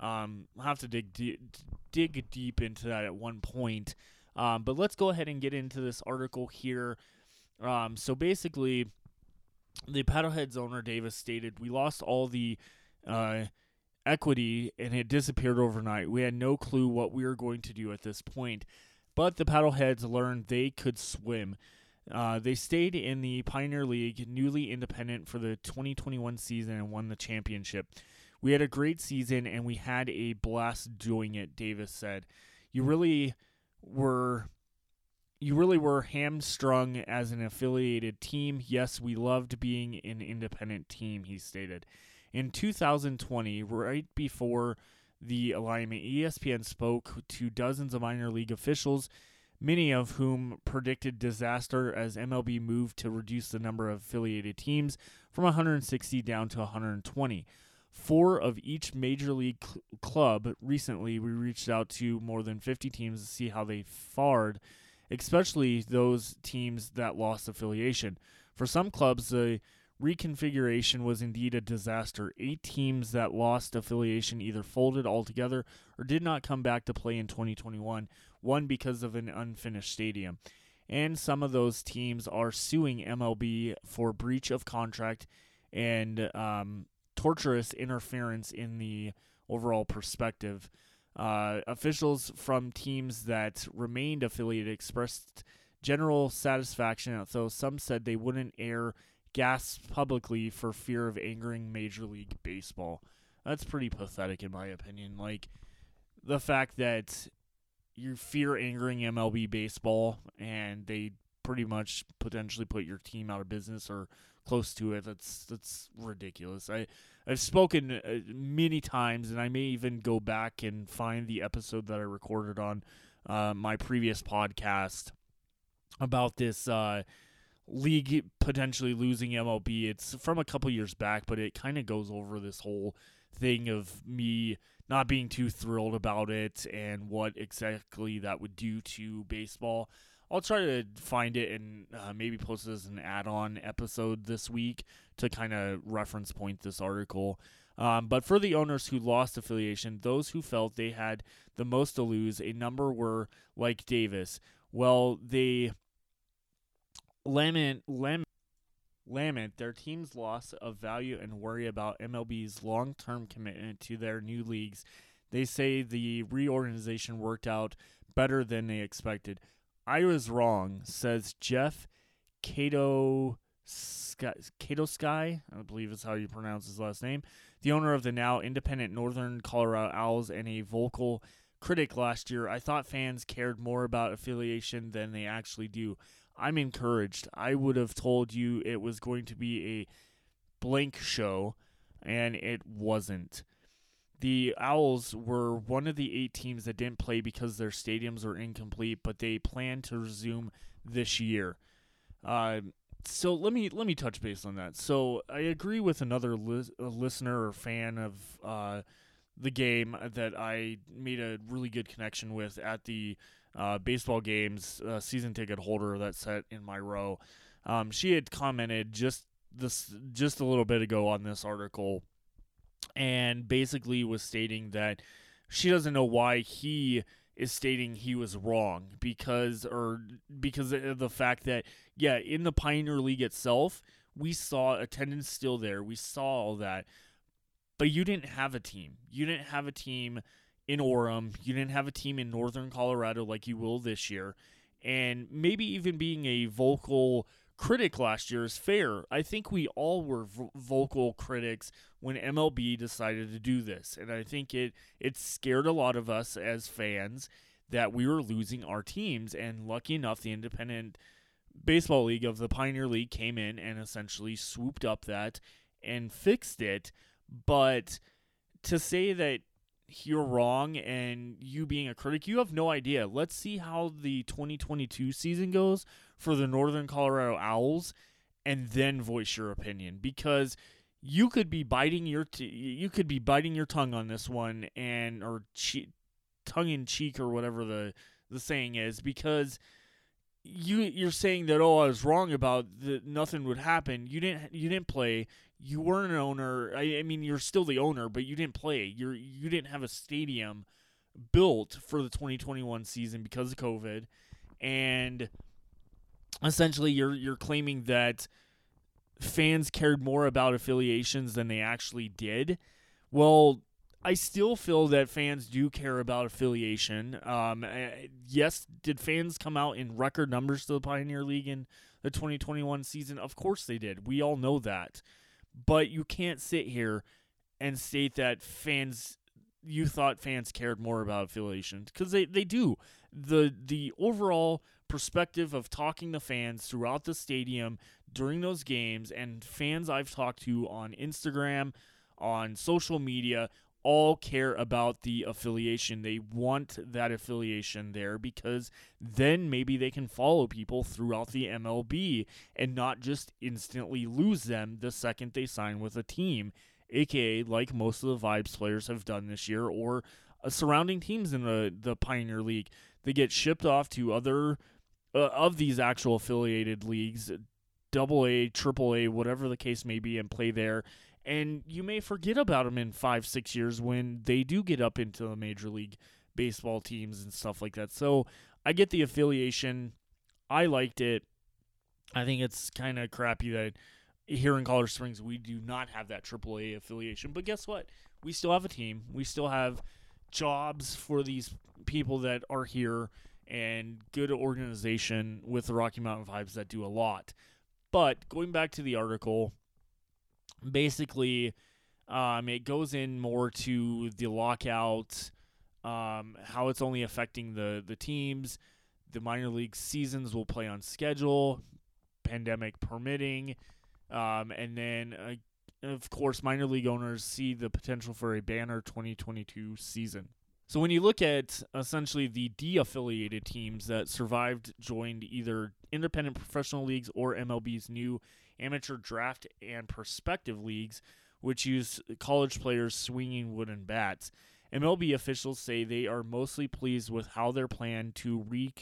B: Um, I'll have to dig de- dig deep into that at one point. Um, but let's go ahead and get into this article here. Um, so basically, the Paddleheads owner Davis stated, "We lost all the uh, equity and it disappeared overnight. We had no clue what we were going to do at this point, but the Paddleheads learned they could swim." Uh, they stayed in the Pioneer League, newly independent, for the 2021 season and won the championship. We had a great season and we had a blast doing it, Davis said. You really were you really were hamstrung as an affiliated team. Yes, we loved being an independent team, he stated. In 2020, right before the alignment, ESPN spoke to dozens of minor league officials, many of whom predicted disaster as MLB moved to reduce the number of affiliated teams from 160 down to 120 four of each major league cl- club. Recently, we reached out to more than 50 teams to see how they fared, especially those teams that lost affiliation. For some clubs, the reconfiguration was indeed a disaster. Eight teams that lost affiliation either folded altogether or did not come back to play in 2021, one because of an unfinished stadium. And some of those teams are suing MLB for breach of contract and um, tortious interference in the overall perspective. Uh, officials from teams that remained affiliated expressed general satisfaction, although some said they wouldn't air gas publicly for fear of angering Major League Baseball. That's pretty pathetic, in my opinion. Like, the fact that you fear angering MLB baseball and they pretty much potentially put your team out of business or close to it. That's that's ridiculous. I I've spoken uh, many times, and I may even go back and find the episode that I recorded on uh, my previous podcast about this uh, league potentially losing MLB. It's from a couple years back, but it kind of goes over this whole thing of me not being too thrilled about it and what exactly that would do to baseball. I'll try to find it and uh, maybe post as an add-on episode this week to kind of reference point this article. Um, but for the owners who lost affiliation, those who felt they had the most to lose, a number were like Davis. Well, they lament lament lament their team's loss of value and worry about MLB's long-term commitment to their new leagues. They say the reorganization worked out better than they expected. I was wrong, says Jeff Cato Sky, Katofsky, I believe is how you pronounce his last name, the owner of the now independent Northern Colorado Owls and a vocal critic last year. I thought fans cared more about affiliation than they actually do. I'm encouraged. I would have told you it was going to be a blank show, and it wasn't the Owls were one of the eight teams that didn't play because their stadiums were incomplete, but they plan to resume this year. Uh, so let me let me touch base on that. So I agree with another li- listener or fan of uh, the game that I made a really good connection with at the uh, baseball games uh, season ticket holder that sat in my row. Um, she had commented just this just a little bit ago on this article, and basically was stating that she doesn't know why he is stating he was wrong because or because of the fact that yeah in the Pioneer League itself we saw attendance still there. We saw all that. But you didn't have a team. You didn't have a team in Orem. You didn't have a team in northern Colorado like you will this year. And maybe even being a vocal critic last year is fair. I think we all were vo- vocal critics when MLB decided to do this, and I think it it scared a lot of us as fans that we were losing our teams. And lucky enough, the independent baseball league of the Pioneer League came in and essentially swooped up that and fixed it. But to say that you're wrong and you being a critic, you have no idea. Let's see how the 2022 season goes for the Northern Colorado Owls and then voice your opinion because you could be biting your t- you could be biting your tongue on this one and or che- tongue in cheek or whatever the the saying is because you you're saying that oh I was wrong about that nothing would happen. You didn't you didn't play. You weren't an owner. I, I mean you're still the owner, but you didn't play. You're you didn't have a stadium built for the 2021 season because of COVID, and essentially you're you're claiming that fans cared more about affiliations than they actually did. Well, I still feel that fans do care about affiliation. Um, eh, yes, did fans come out in record numbers to the Pioneer League in the 2021 season? Of course they did. We all know that. But you can't sit here and state that fans you thought fans cared more about affiliation because they, they do. The the overall perspective of talking to fans throughout the stadium during those games and fans I've talked to on Instagram, on social media, all care about the affiliation. They want that affiliation there because then maybe they can follow people throughout the MLB and not just instantly lose them the second they sign with a team, aka like most of the Vibes players have done this year or uh, surrounding teams in the the Pioneer League. They get shipped off to other uh, of these actual affiliated leagues, double A, triple A, whatever the case may be, and play there and you may forget about them in five, six years when they do get up into the major league baseball teams and stuff like that. So I get the affiliation. I liked it. I think it's kind of crappy that here in Colorado Springs we do not have that AAA affiliation. But guess what? We still have a team. We still have jobs for these people that are here and good organization with the Rocky Mountain Vibes that do a lot. But going back to the article, basically um, it goes in more to the lockout, um, how it's only affecting the the teams. The minor league seasons will play on schedule, pandemic permitting, um, and then uh, of course minor league owners see the potential for a banner 2022 season. So when you look at essentially the de-affiliated teams that survived, joined either independent professional leagues or MLB's new amateur draft and prospective leagues, which use college players swinging wooden bats. MLB officials say they are mostly pleased with how their plan to re-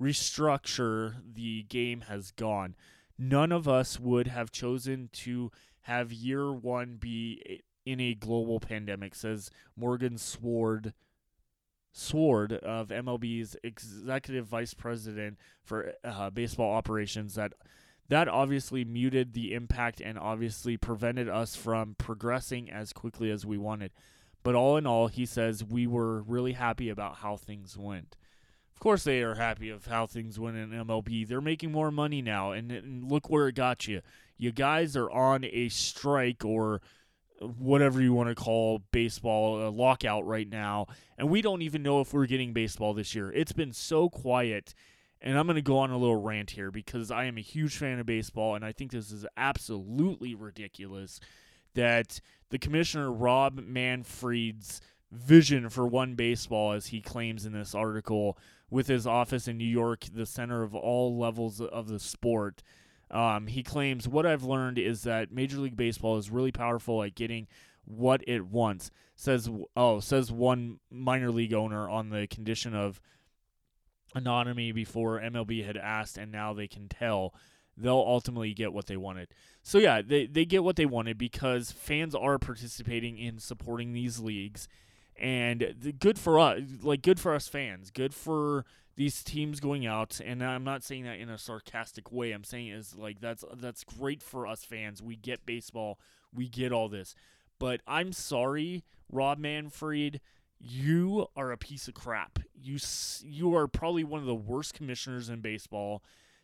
B: restructure the game has gone. None of us would have chosen to have year one be in a global pandemic, says Morgan Sword. Sword of MLB's executive vice president for uh, baseball operations that that obviously muted the impact and obviously prevented us from progressing as quickly as we wanted. But all in all, he says we were really happy about how things went. Of course, they are happy of how things went in MLB. They're making more money now, and, and look where it got you. You guys are on a strike or whatever you want to call baseball a lockout right now, and we don't even know if we're getting baseball this year. It's been so quiet and I'm going to go on a little rant here because I am a huge fan of baseball, and I think this is absolutely ridiculous that the commissioner, Rob Manfred's vision for one baseball, as he claims in this article, with his office in New York, the center of all levels of the sport. Um, he claims what I've learned is that Major League Baseball is really powerful at getting what it wants. Says oh, says one minor league owner on the condition of anonymity before MLB had asked and now they can tell they'll ultimately get what they wanted. So yeah, they they get what they wanted because fans are participating in supporting these leagues and good for us like good for us fans, good for these teams going out and I'm not saying that in a sarcastic way. I'm saying is like that's that's great for us fans. We get baseball, we get all this. But I'm sorry, Rob Manfred, you are a piece of crap. You you are probably one of the worst commissioners in baseball.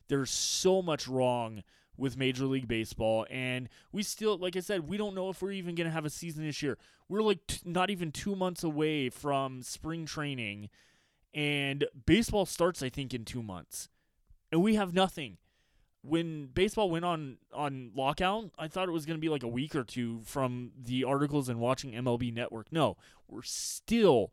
B: There's so much wrong with Major League Baseball, and we still, like I said, we don't know if we're even going to have a season this year. We're like t- not even two months away from spring training, and baseball starts, I think, in two months, and we have nothing. When baseball went on on lockout, I thought it was going to be like a week or two from the articles and watching MLB Network. No, we're still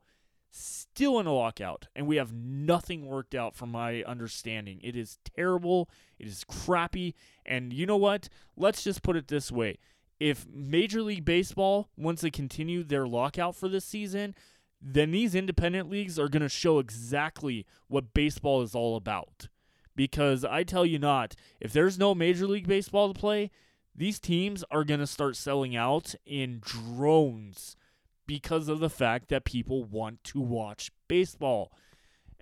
B: still in a lockout, and we have nothing worked out from my understanding. It is terrible. It is crappy. And you know what? Let's just put it this way. If Major League Baseball wants to continue their lockout for this season, then these independent leagues are going to show exactly what baseball is all about. Because I tell you not, if there's no Major League Baseball to play, these teams are going to start selling out in drones because of the fact that people want to watch baseball.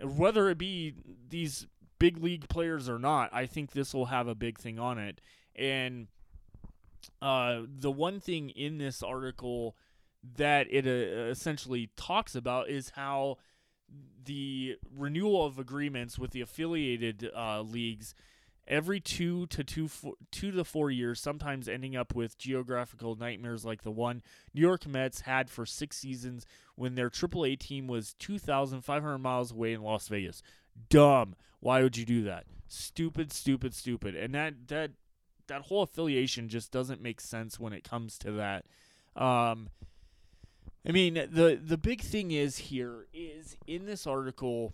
B: Whether it be these big league players or not, I think this will have a big thing on it. And uh, the one thing in this article that it uh, essentially talks about is how the renewal of agreements with the affiliated uh, leagues every two to two, four, two to four years, sometimes ending up with geographical nightmares like the one New York Mets had for six seasons when their AAA team was 2,500 miles away in Las Vegas. Dumb. Why would you do that? Stupid, stupid, stupid. And that that that whole affiliation just doesn't make sense when it comes to that. Um, I mean, the the big thing is here is in this article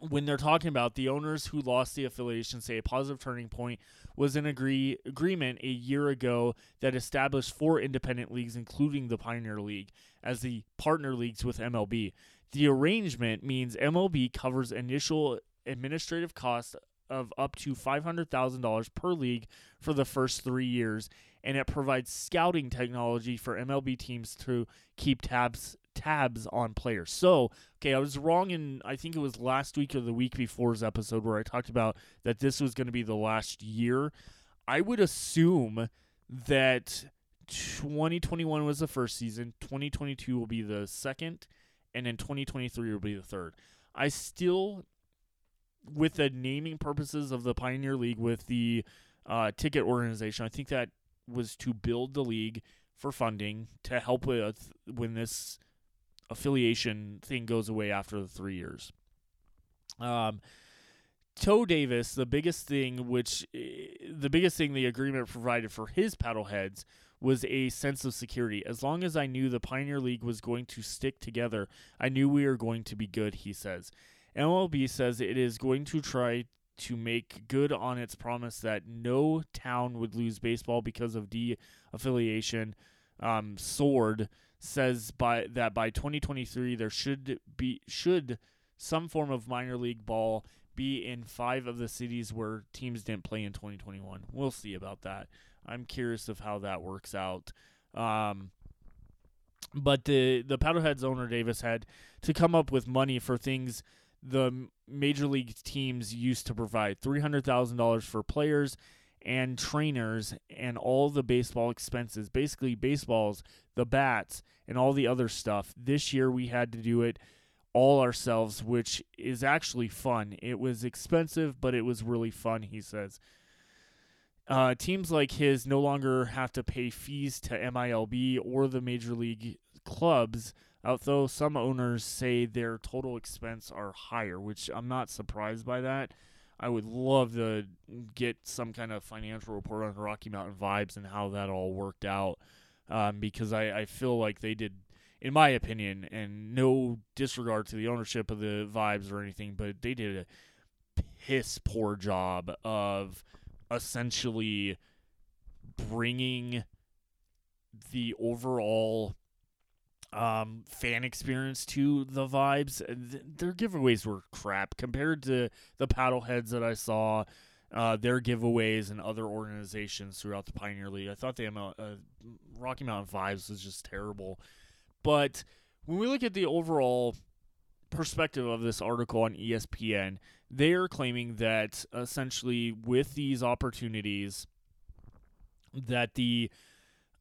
B: when they're talking about the owners who lost the affiliation say a positive turning point was an agree agreement a year ago that established four independent leagues including the Pioneer League as the partner leagues with MLB. The arrangement means MLB covers initial administrative costs of up to $500,000 per league for the first 3 years and it provides scouting technology for MLB teams to keep tabs tabs on players. So, okay, I was wrong in I think it was last week or the week before's episode where I talked about that this was going to be the last year. I would assume that 2021 was the first season, 2022 will be the second, and then 2023 will be the third. I still with the naming purposes of the Pioneer League with the uh, ticket organization, I think that was to build the league for funding to help with when this affiliation thing goes away after the three years. Um, Toe Davis, the biggest thing, which eh, the biggest thing the agreement provided for his paddleheads was a sense of security. As long as I knew the Pioneer League was going to stick together, I knew we were going to be good, he says. MLB says it is going to try to make good on its promise that no town would lose baseball because of de affiliation. Um, Sword says by that by 2023 there should be should some form of minor league ball be in five of the cities where teams didn't play in 2021. We'll see about that. I'm curious of how that works out. Um, but the the Paddleheads owner Davis had to come up with money for things the major league teams used to provide three hundred thousand dollars for players and trainers and all the baseball expenses, basically baseballs, the bats, and all the other stuff. This year we had to do it all ourselves, which is actually fun. It was expensive, but it was really fun, he says. Uh, teams like his no longer have to pay fees to MILB or the major league clubs, although some owners say their total expense are higher, which I'm not surprised by that. I would love to get some kind of financial report on Rocky Mountain Vibes and how that all worked out um, because I, I feel like they did, in my opinion, and no disregard to the ownership of the Vibes or anything, but they did a piss poor job of essentially bringing the overall um, fan experience to the vibes. Their giveaways were crap compared to the paddleheads that I saw. Uh, their giveaways and other organizations throughout the Pioneer League. I thought the ML, uh, Rocky Mountain Vibes was just terrible. But when we look at the overall perspective of this article on ESPN, they are claiming that essentially with these opportunities, that the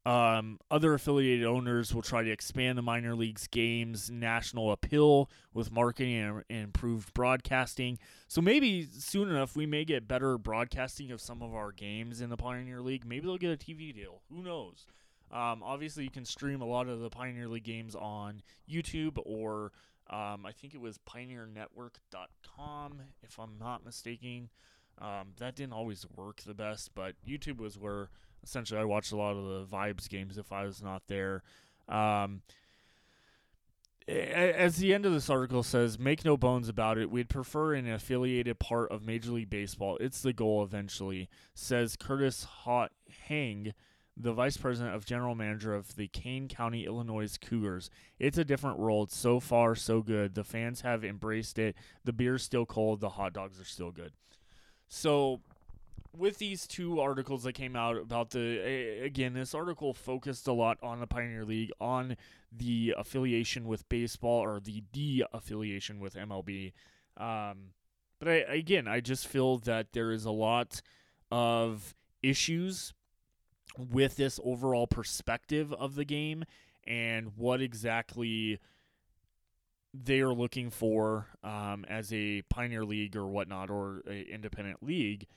B: um, other affiliated owners will try to expand the minor leagues games national appeal with marketing and, and improved broadcasting. So maybe soon enough we may get better broadcasting of some of our games in the Pioneer League. Maybe they'll get a TV deal. Who knows? Um, obviously, you can stream a lot of the Pioneer League games on YouTube or um, I think it was pioneernetwork.com, if I'm not mistaken. Um, that didn't always work the best, but YouTube was where essentially I watched a lot of the Vibes games if I was not there. Um, as the end of this article says, make no bones about it, we'd prefer an affiliated part of Major League Baseball. It's the goal eventually, says Curtis Hot Hang, the vice president of general manager of the Kane County, Illinois Cougars. It's a different world. So far, so good. The fans have embraced it. The beer's still cold. The hot dogs are still good. So, with these two articles that came out about the again, this article focused a lot on the Pioneer League, on the affiliation with baseball or the de-affiliation with MLB. Um, but I, again, I just feel that there is a lot of issues with this overall perspective of the game and what exactly they are looking for um, as a pioneer league or whatnot or a independent league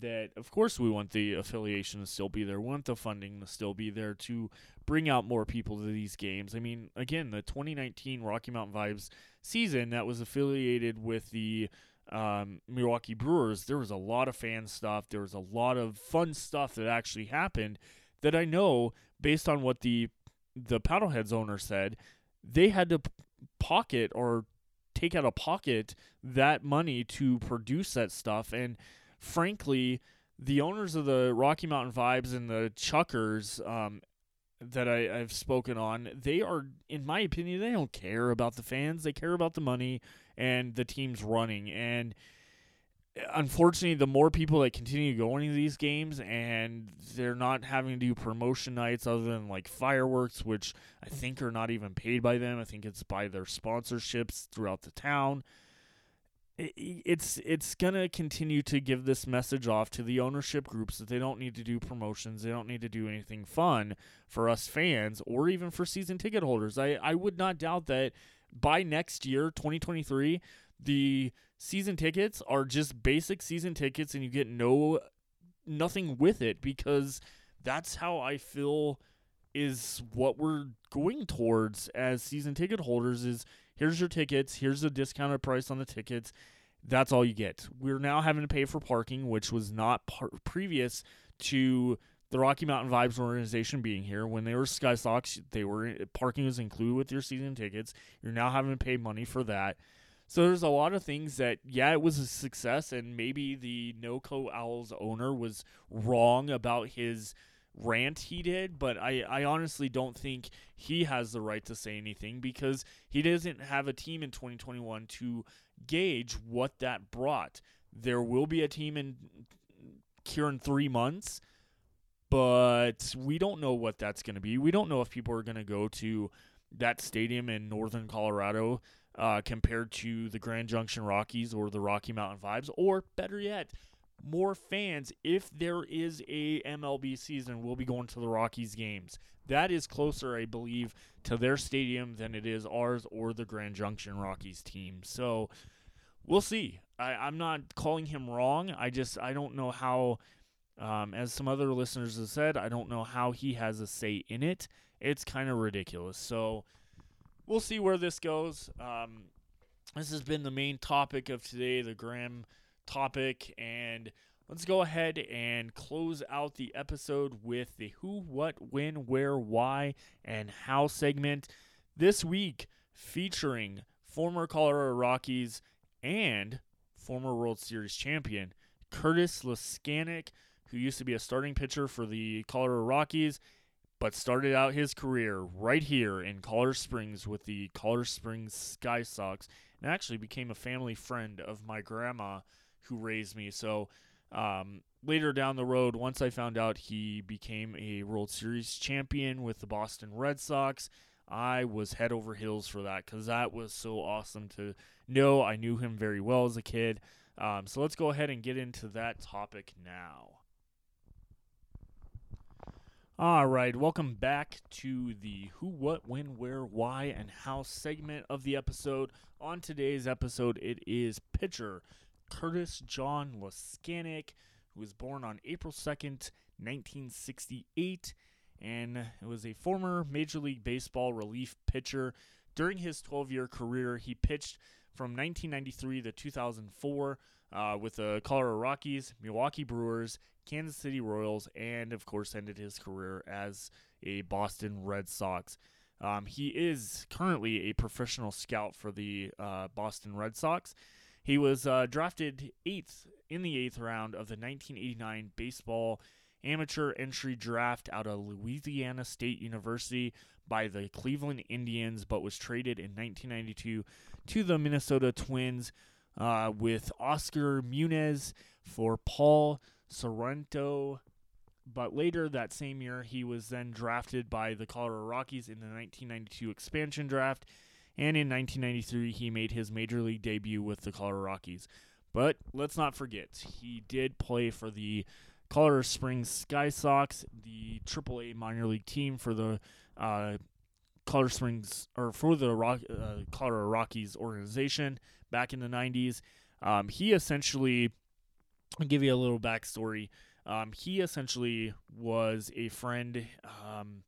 B: that of course we want the affiliation to still be there we want the funding to still be there to bring out more people to these games i mean again the 2019 rocky mountain vibes season that was affiliated with the um, Milwaukee Brewers, there was a lot of fan stuff. There was a lot of fun stuff that actually happened that I know, based on what the the Paddleheads owner said, they had to pocket or take out of pocket that money to produce that stuff. And frankly, the owners of the Rocky Mountain Vibes and the Chukars um, that I, I've spoken on, they are, in my opinion, they don't care about the fans. They care about the money and the team's running. And unfortunately, the more people that continue going to these games and they're not having to do promotion nights other than like fireworks, which I think are not even paid by them. I think it's by their sponsorships throughout the town. It's it's gonna continue to give this message off to the ownership groups that they don't need to do promotions, they don't need to do anything fun for us fans or even for season ticket holders. I, I would not doubt that by next year, 2023, the season tickets are just basic season tickets and you get no nothing with it because that's how I feel is what we're going towards as season ticket holders is here's your tickets, here's the discounted price on the tickets. That's all you get. We're now having to pay for parking, which was not par- previous to the Rocky Mountain Vibes organization being here. When they were Sky Sox, they were parking was included with your season tickets. You're now having to pay money for that. So there's a lot of things that yeah, it was a success, and maybe the NoCo Owls owner was wrong about his rant he did, but I, I honestly don't think he has the right to say anything because he doesn't have a team in 2021 to gauge what that brought. There will be a team in here in three months, but we don't know what that's going to be. We don't know if people are going to go to that stadium in northern Colorado uh, compared to the Grand Junction Rockies or the Rocky Mountain Vibes, or better yet, more fans if there is a MLB season will be going to the Rockies games. That is closer, I believe, to their stadium than it is ours or the Grand Junction Rockies team. So we'll see. I, I'm not calling him wrong. I just I don't know how. Um, as some other listeners have said, I don't know how he has a say in it. It's kind of ridiculous. So we'll see where this goes. Um, this has been the main topic of today, the Graham topic, and let's go ahead and close out the episode with the who, what, when, where, why, and how segment. This week featuring former Colorado Rockies and former World Series champion Curtis Leskanic, who used to be a starting pitcher for the Colorado Rockies, but started out his career right here in Colorado Springs with the Colorado Springs Sky Sox, and actually became a family friend of my grandma who raised me. So um, later down the road, once I found out he became a World Series champion with the Boston Red Sox, I was head over heels for that because that was so awesome to know. I knew him very well as a kid. Um, so let's go ahead and get into that topic now. All right, welcome back to the who, what, when, where, why, and how segment of the episode. On today's episode, it is pitcher Curtis John Leskanic, who was born on April 2nd, 1968, and was a former Major League Baseball relief pitcher. During his 12 year career, he pitched from 1993 to 2004 uh, with the Colorado Rockies, Milwaukee Brewers, Kansas City Royals, and of course ended his career as a Boston Red Sox. Um, he is currently a professional scout for the uh, Boston Red Sox. He was uh, drafted eighth in the eighth round of the 1989 baseball amateur entry draft out of Louisiana State University by the Cleveland Indians, but was traded in 1992 to the Minnesota Twins uh, with Oscar Munoz for Paul Sorrento. But later that same year, he was then drafted by the Colorado Rockies in the 1992 expansion draft. And in 1993, he made his major league debut with the Colorado Rockies. But let's not forget, he did play for the Colorado Springs Sky Sox, the AAA minor league team for the uh, Colorado Springs or for the Rock, uh, Colorado Rockies organization back in the 90s. Um, he essentially, I'll give you a little backstory. Um, he essentially was a friend um,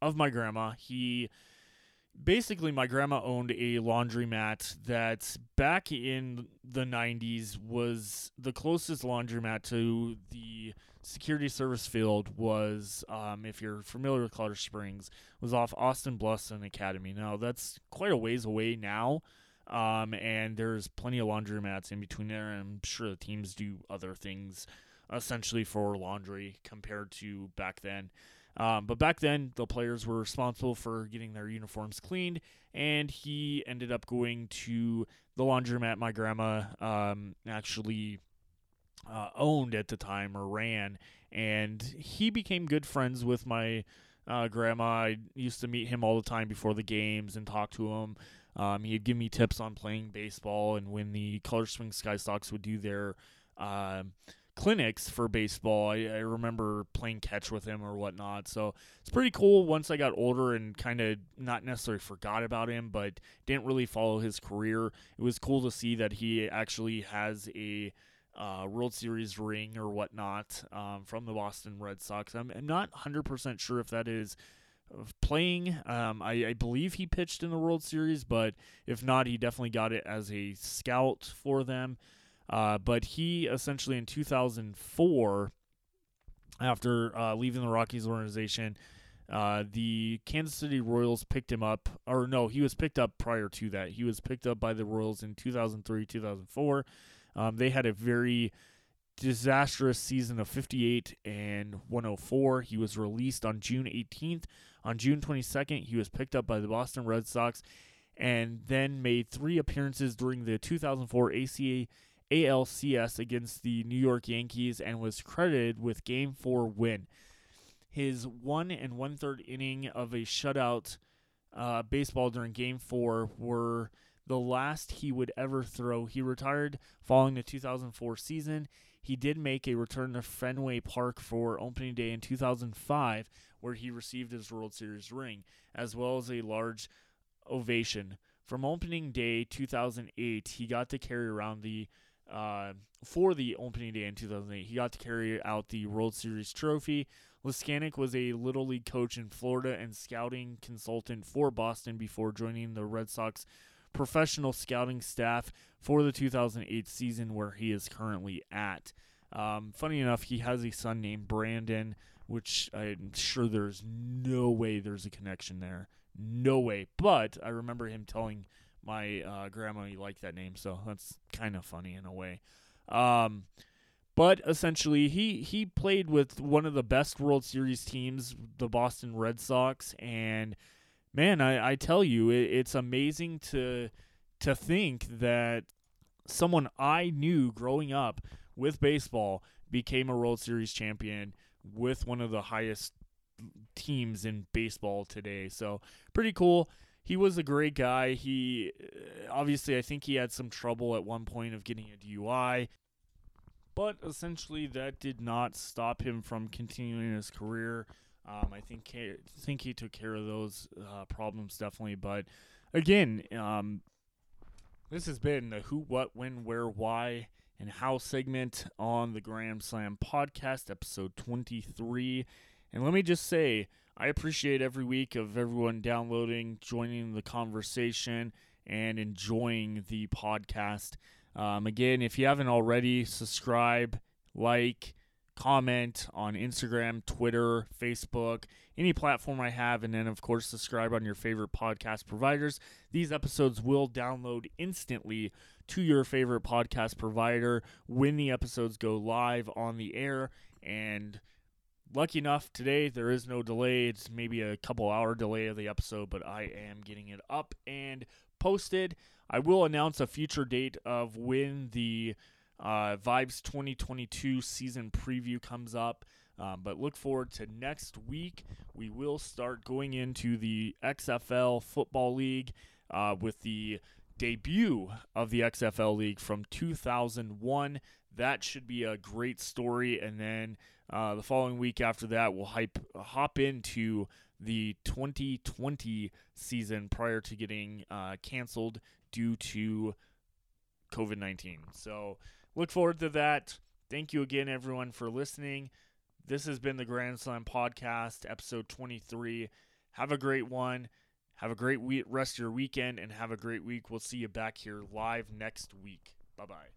B: of my grandma. He basically, my grandma owned a laundromat that back in the 90s was the closest laundromat to the security service field was, um, if you're familiar with Colorado Springs, was off Austin Bluffs and Academy. Now, that's quite a ways away now. Um, and there's plenty of laundromats in between there. And I'm sure the teams do other things essentially for laundry compared to back then. Um, but back then, the players were responsible for getting their uniforms cleaned, and he ended up going to the laundromat my grandma um, actually uh, owned at the time or ran, and he became good friends with my uh, grandma. I used to meet him all the time before the games and talk to him. Um, he'd give me tips on playing baseball, and when the Color Springs Sky Sox would do their uh, clinics for baseball, I, I, remember playing catch with him or whatnot. So it's pretty cool. Once I got older and kind of not necessarily forgot about him, but didn't really follow his career, it was cool to see that he actually has a uh, World Series ring or whatnot um, from the Boston Red Sox. I'm, I'm not 100% sure if that is of playing. Um, I, I, believe he pitched in the World Series, but if not, he definitely got it as a scout for them. Uh, but he essentially in 2004, after uh, leaving the Rockies organization, uh, the Kansas City Royals picked him up, or no, he was picked up prior to that. He was picked up by the Royals in 2003, 2004. Um, they had a very disastrous season of 58 and 104. He was released on June 18th. On June 22nd, he was picked up by the Boston Red Sox and then made three appearances during the 2004 ACA ALCS against the New York Yankees and was credited with Game 4 win. His one and one third inning of a shutout uh, baseball during Game 4 were the last he would ever throw. He retired following the 2004 season. He did make a return to Fenway Park for opening day in 2005, where he received his World Series ring, as well as a large ovation. From opening day 2008, he got to carry around the uh, for the opening day in 2008. He got to carry out the World Series trophy. Leskanic was a Little League coach in Florida and scouting consultant for Boston before joining the Red Sox professional scouting staff for the 2008 season, where he is currently at. Um, funny enough, he has a son named Brandon, which I'm sure there's no way there's a connection there. No way. But I remember him telling my uh, grandma liked that name, so that's kind of funny in a way. Um, but essentially, he he played with one of the best World Series teams, the Boston Red Sox, and man, I, I tell you, it, it's amazing to to think that someone I knew growing up with baseball became a World Series champion with one of the highest teams in baseball today. So pretty cool. He was a great guy. He uh, obviously, I think he had some trouble at one point of getting a DUI, but essentially that did not stop him from continuing his career. Um, I think he, think he took care of those uh, problems definitely. But again, um, this has been the who, what, when, where, why, and how segment on the Grand Slam podcast, episode 23. And let me just say, I appreciate every week of everyone downloading, joining the conversation, and enjoying the podcast. Um, again, if you haven't already, subscribe, like, comment on Instagram, Twitter, Facebook, any platform I have, and then, of course, subscribe on your favorite podcast providers. These episodes will download instantly to your favorite podcast provider when the episodes go live on the air. And lucky enough today there is no delay. It's maybe a couple hour delay of the episode but i am getting it up and posted. I will announce a future date of when the uh, vibes 2022 season preview comes up. Um, but look forward to next week. We will start going into the xfl football league uh, with the debut of the xfl league from 2001 that should be a great story and then uh, the following week after that, we'll hype, hop into the 2020 season prior to getting uh, canceled due to COVID 19. So look forward to that. Thank you again, everyone, for listening. This has been the Grand Slam Podcast, episode 23. Have a great one. Have a great week, rest of your weekend and have a great week. We'll see you back here live next week. Bye bye.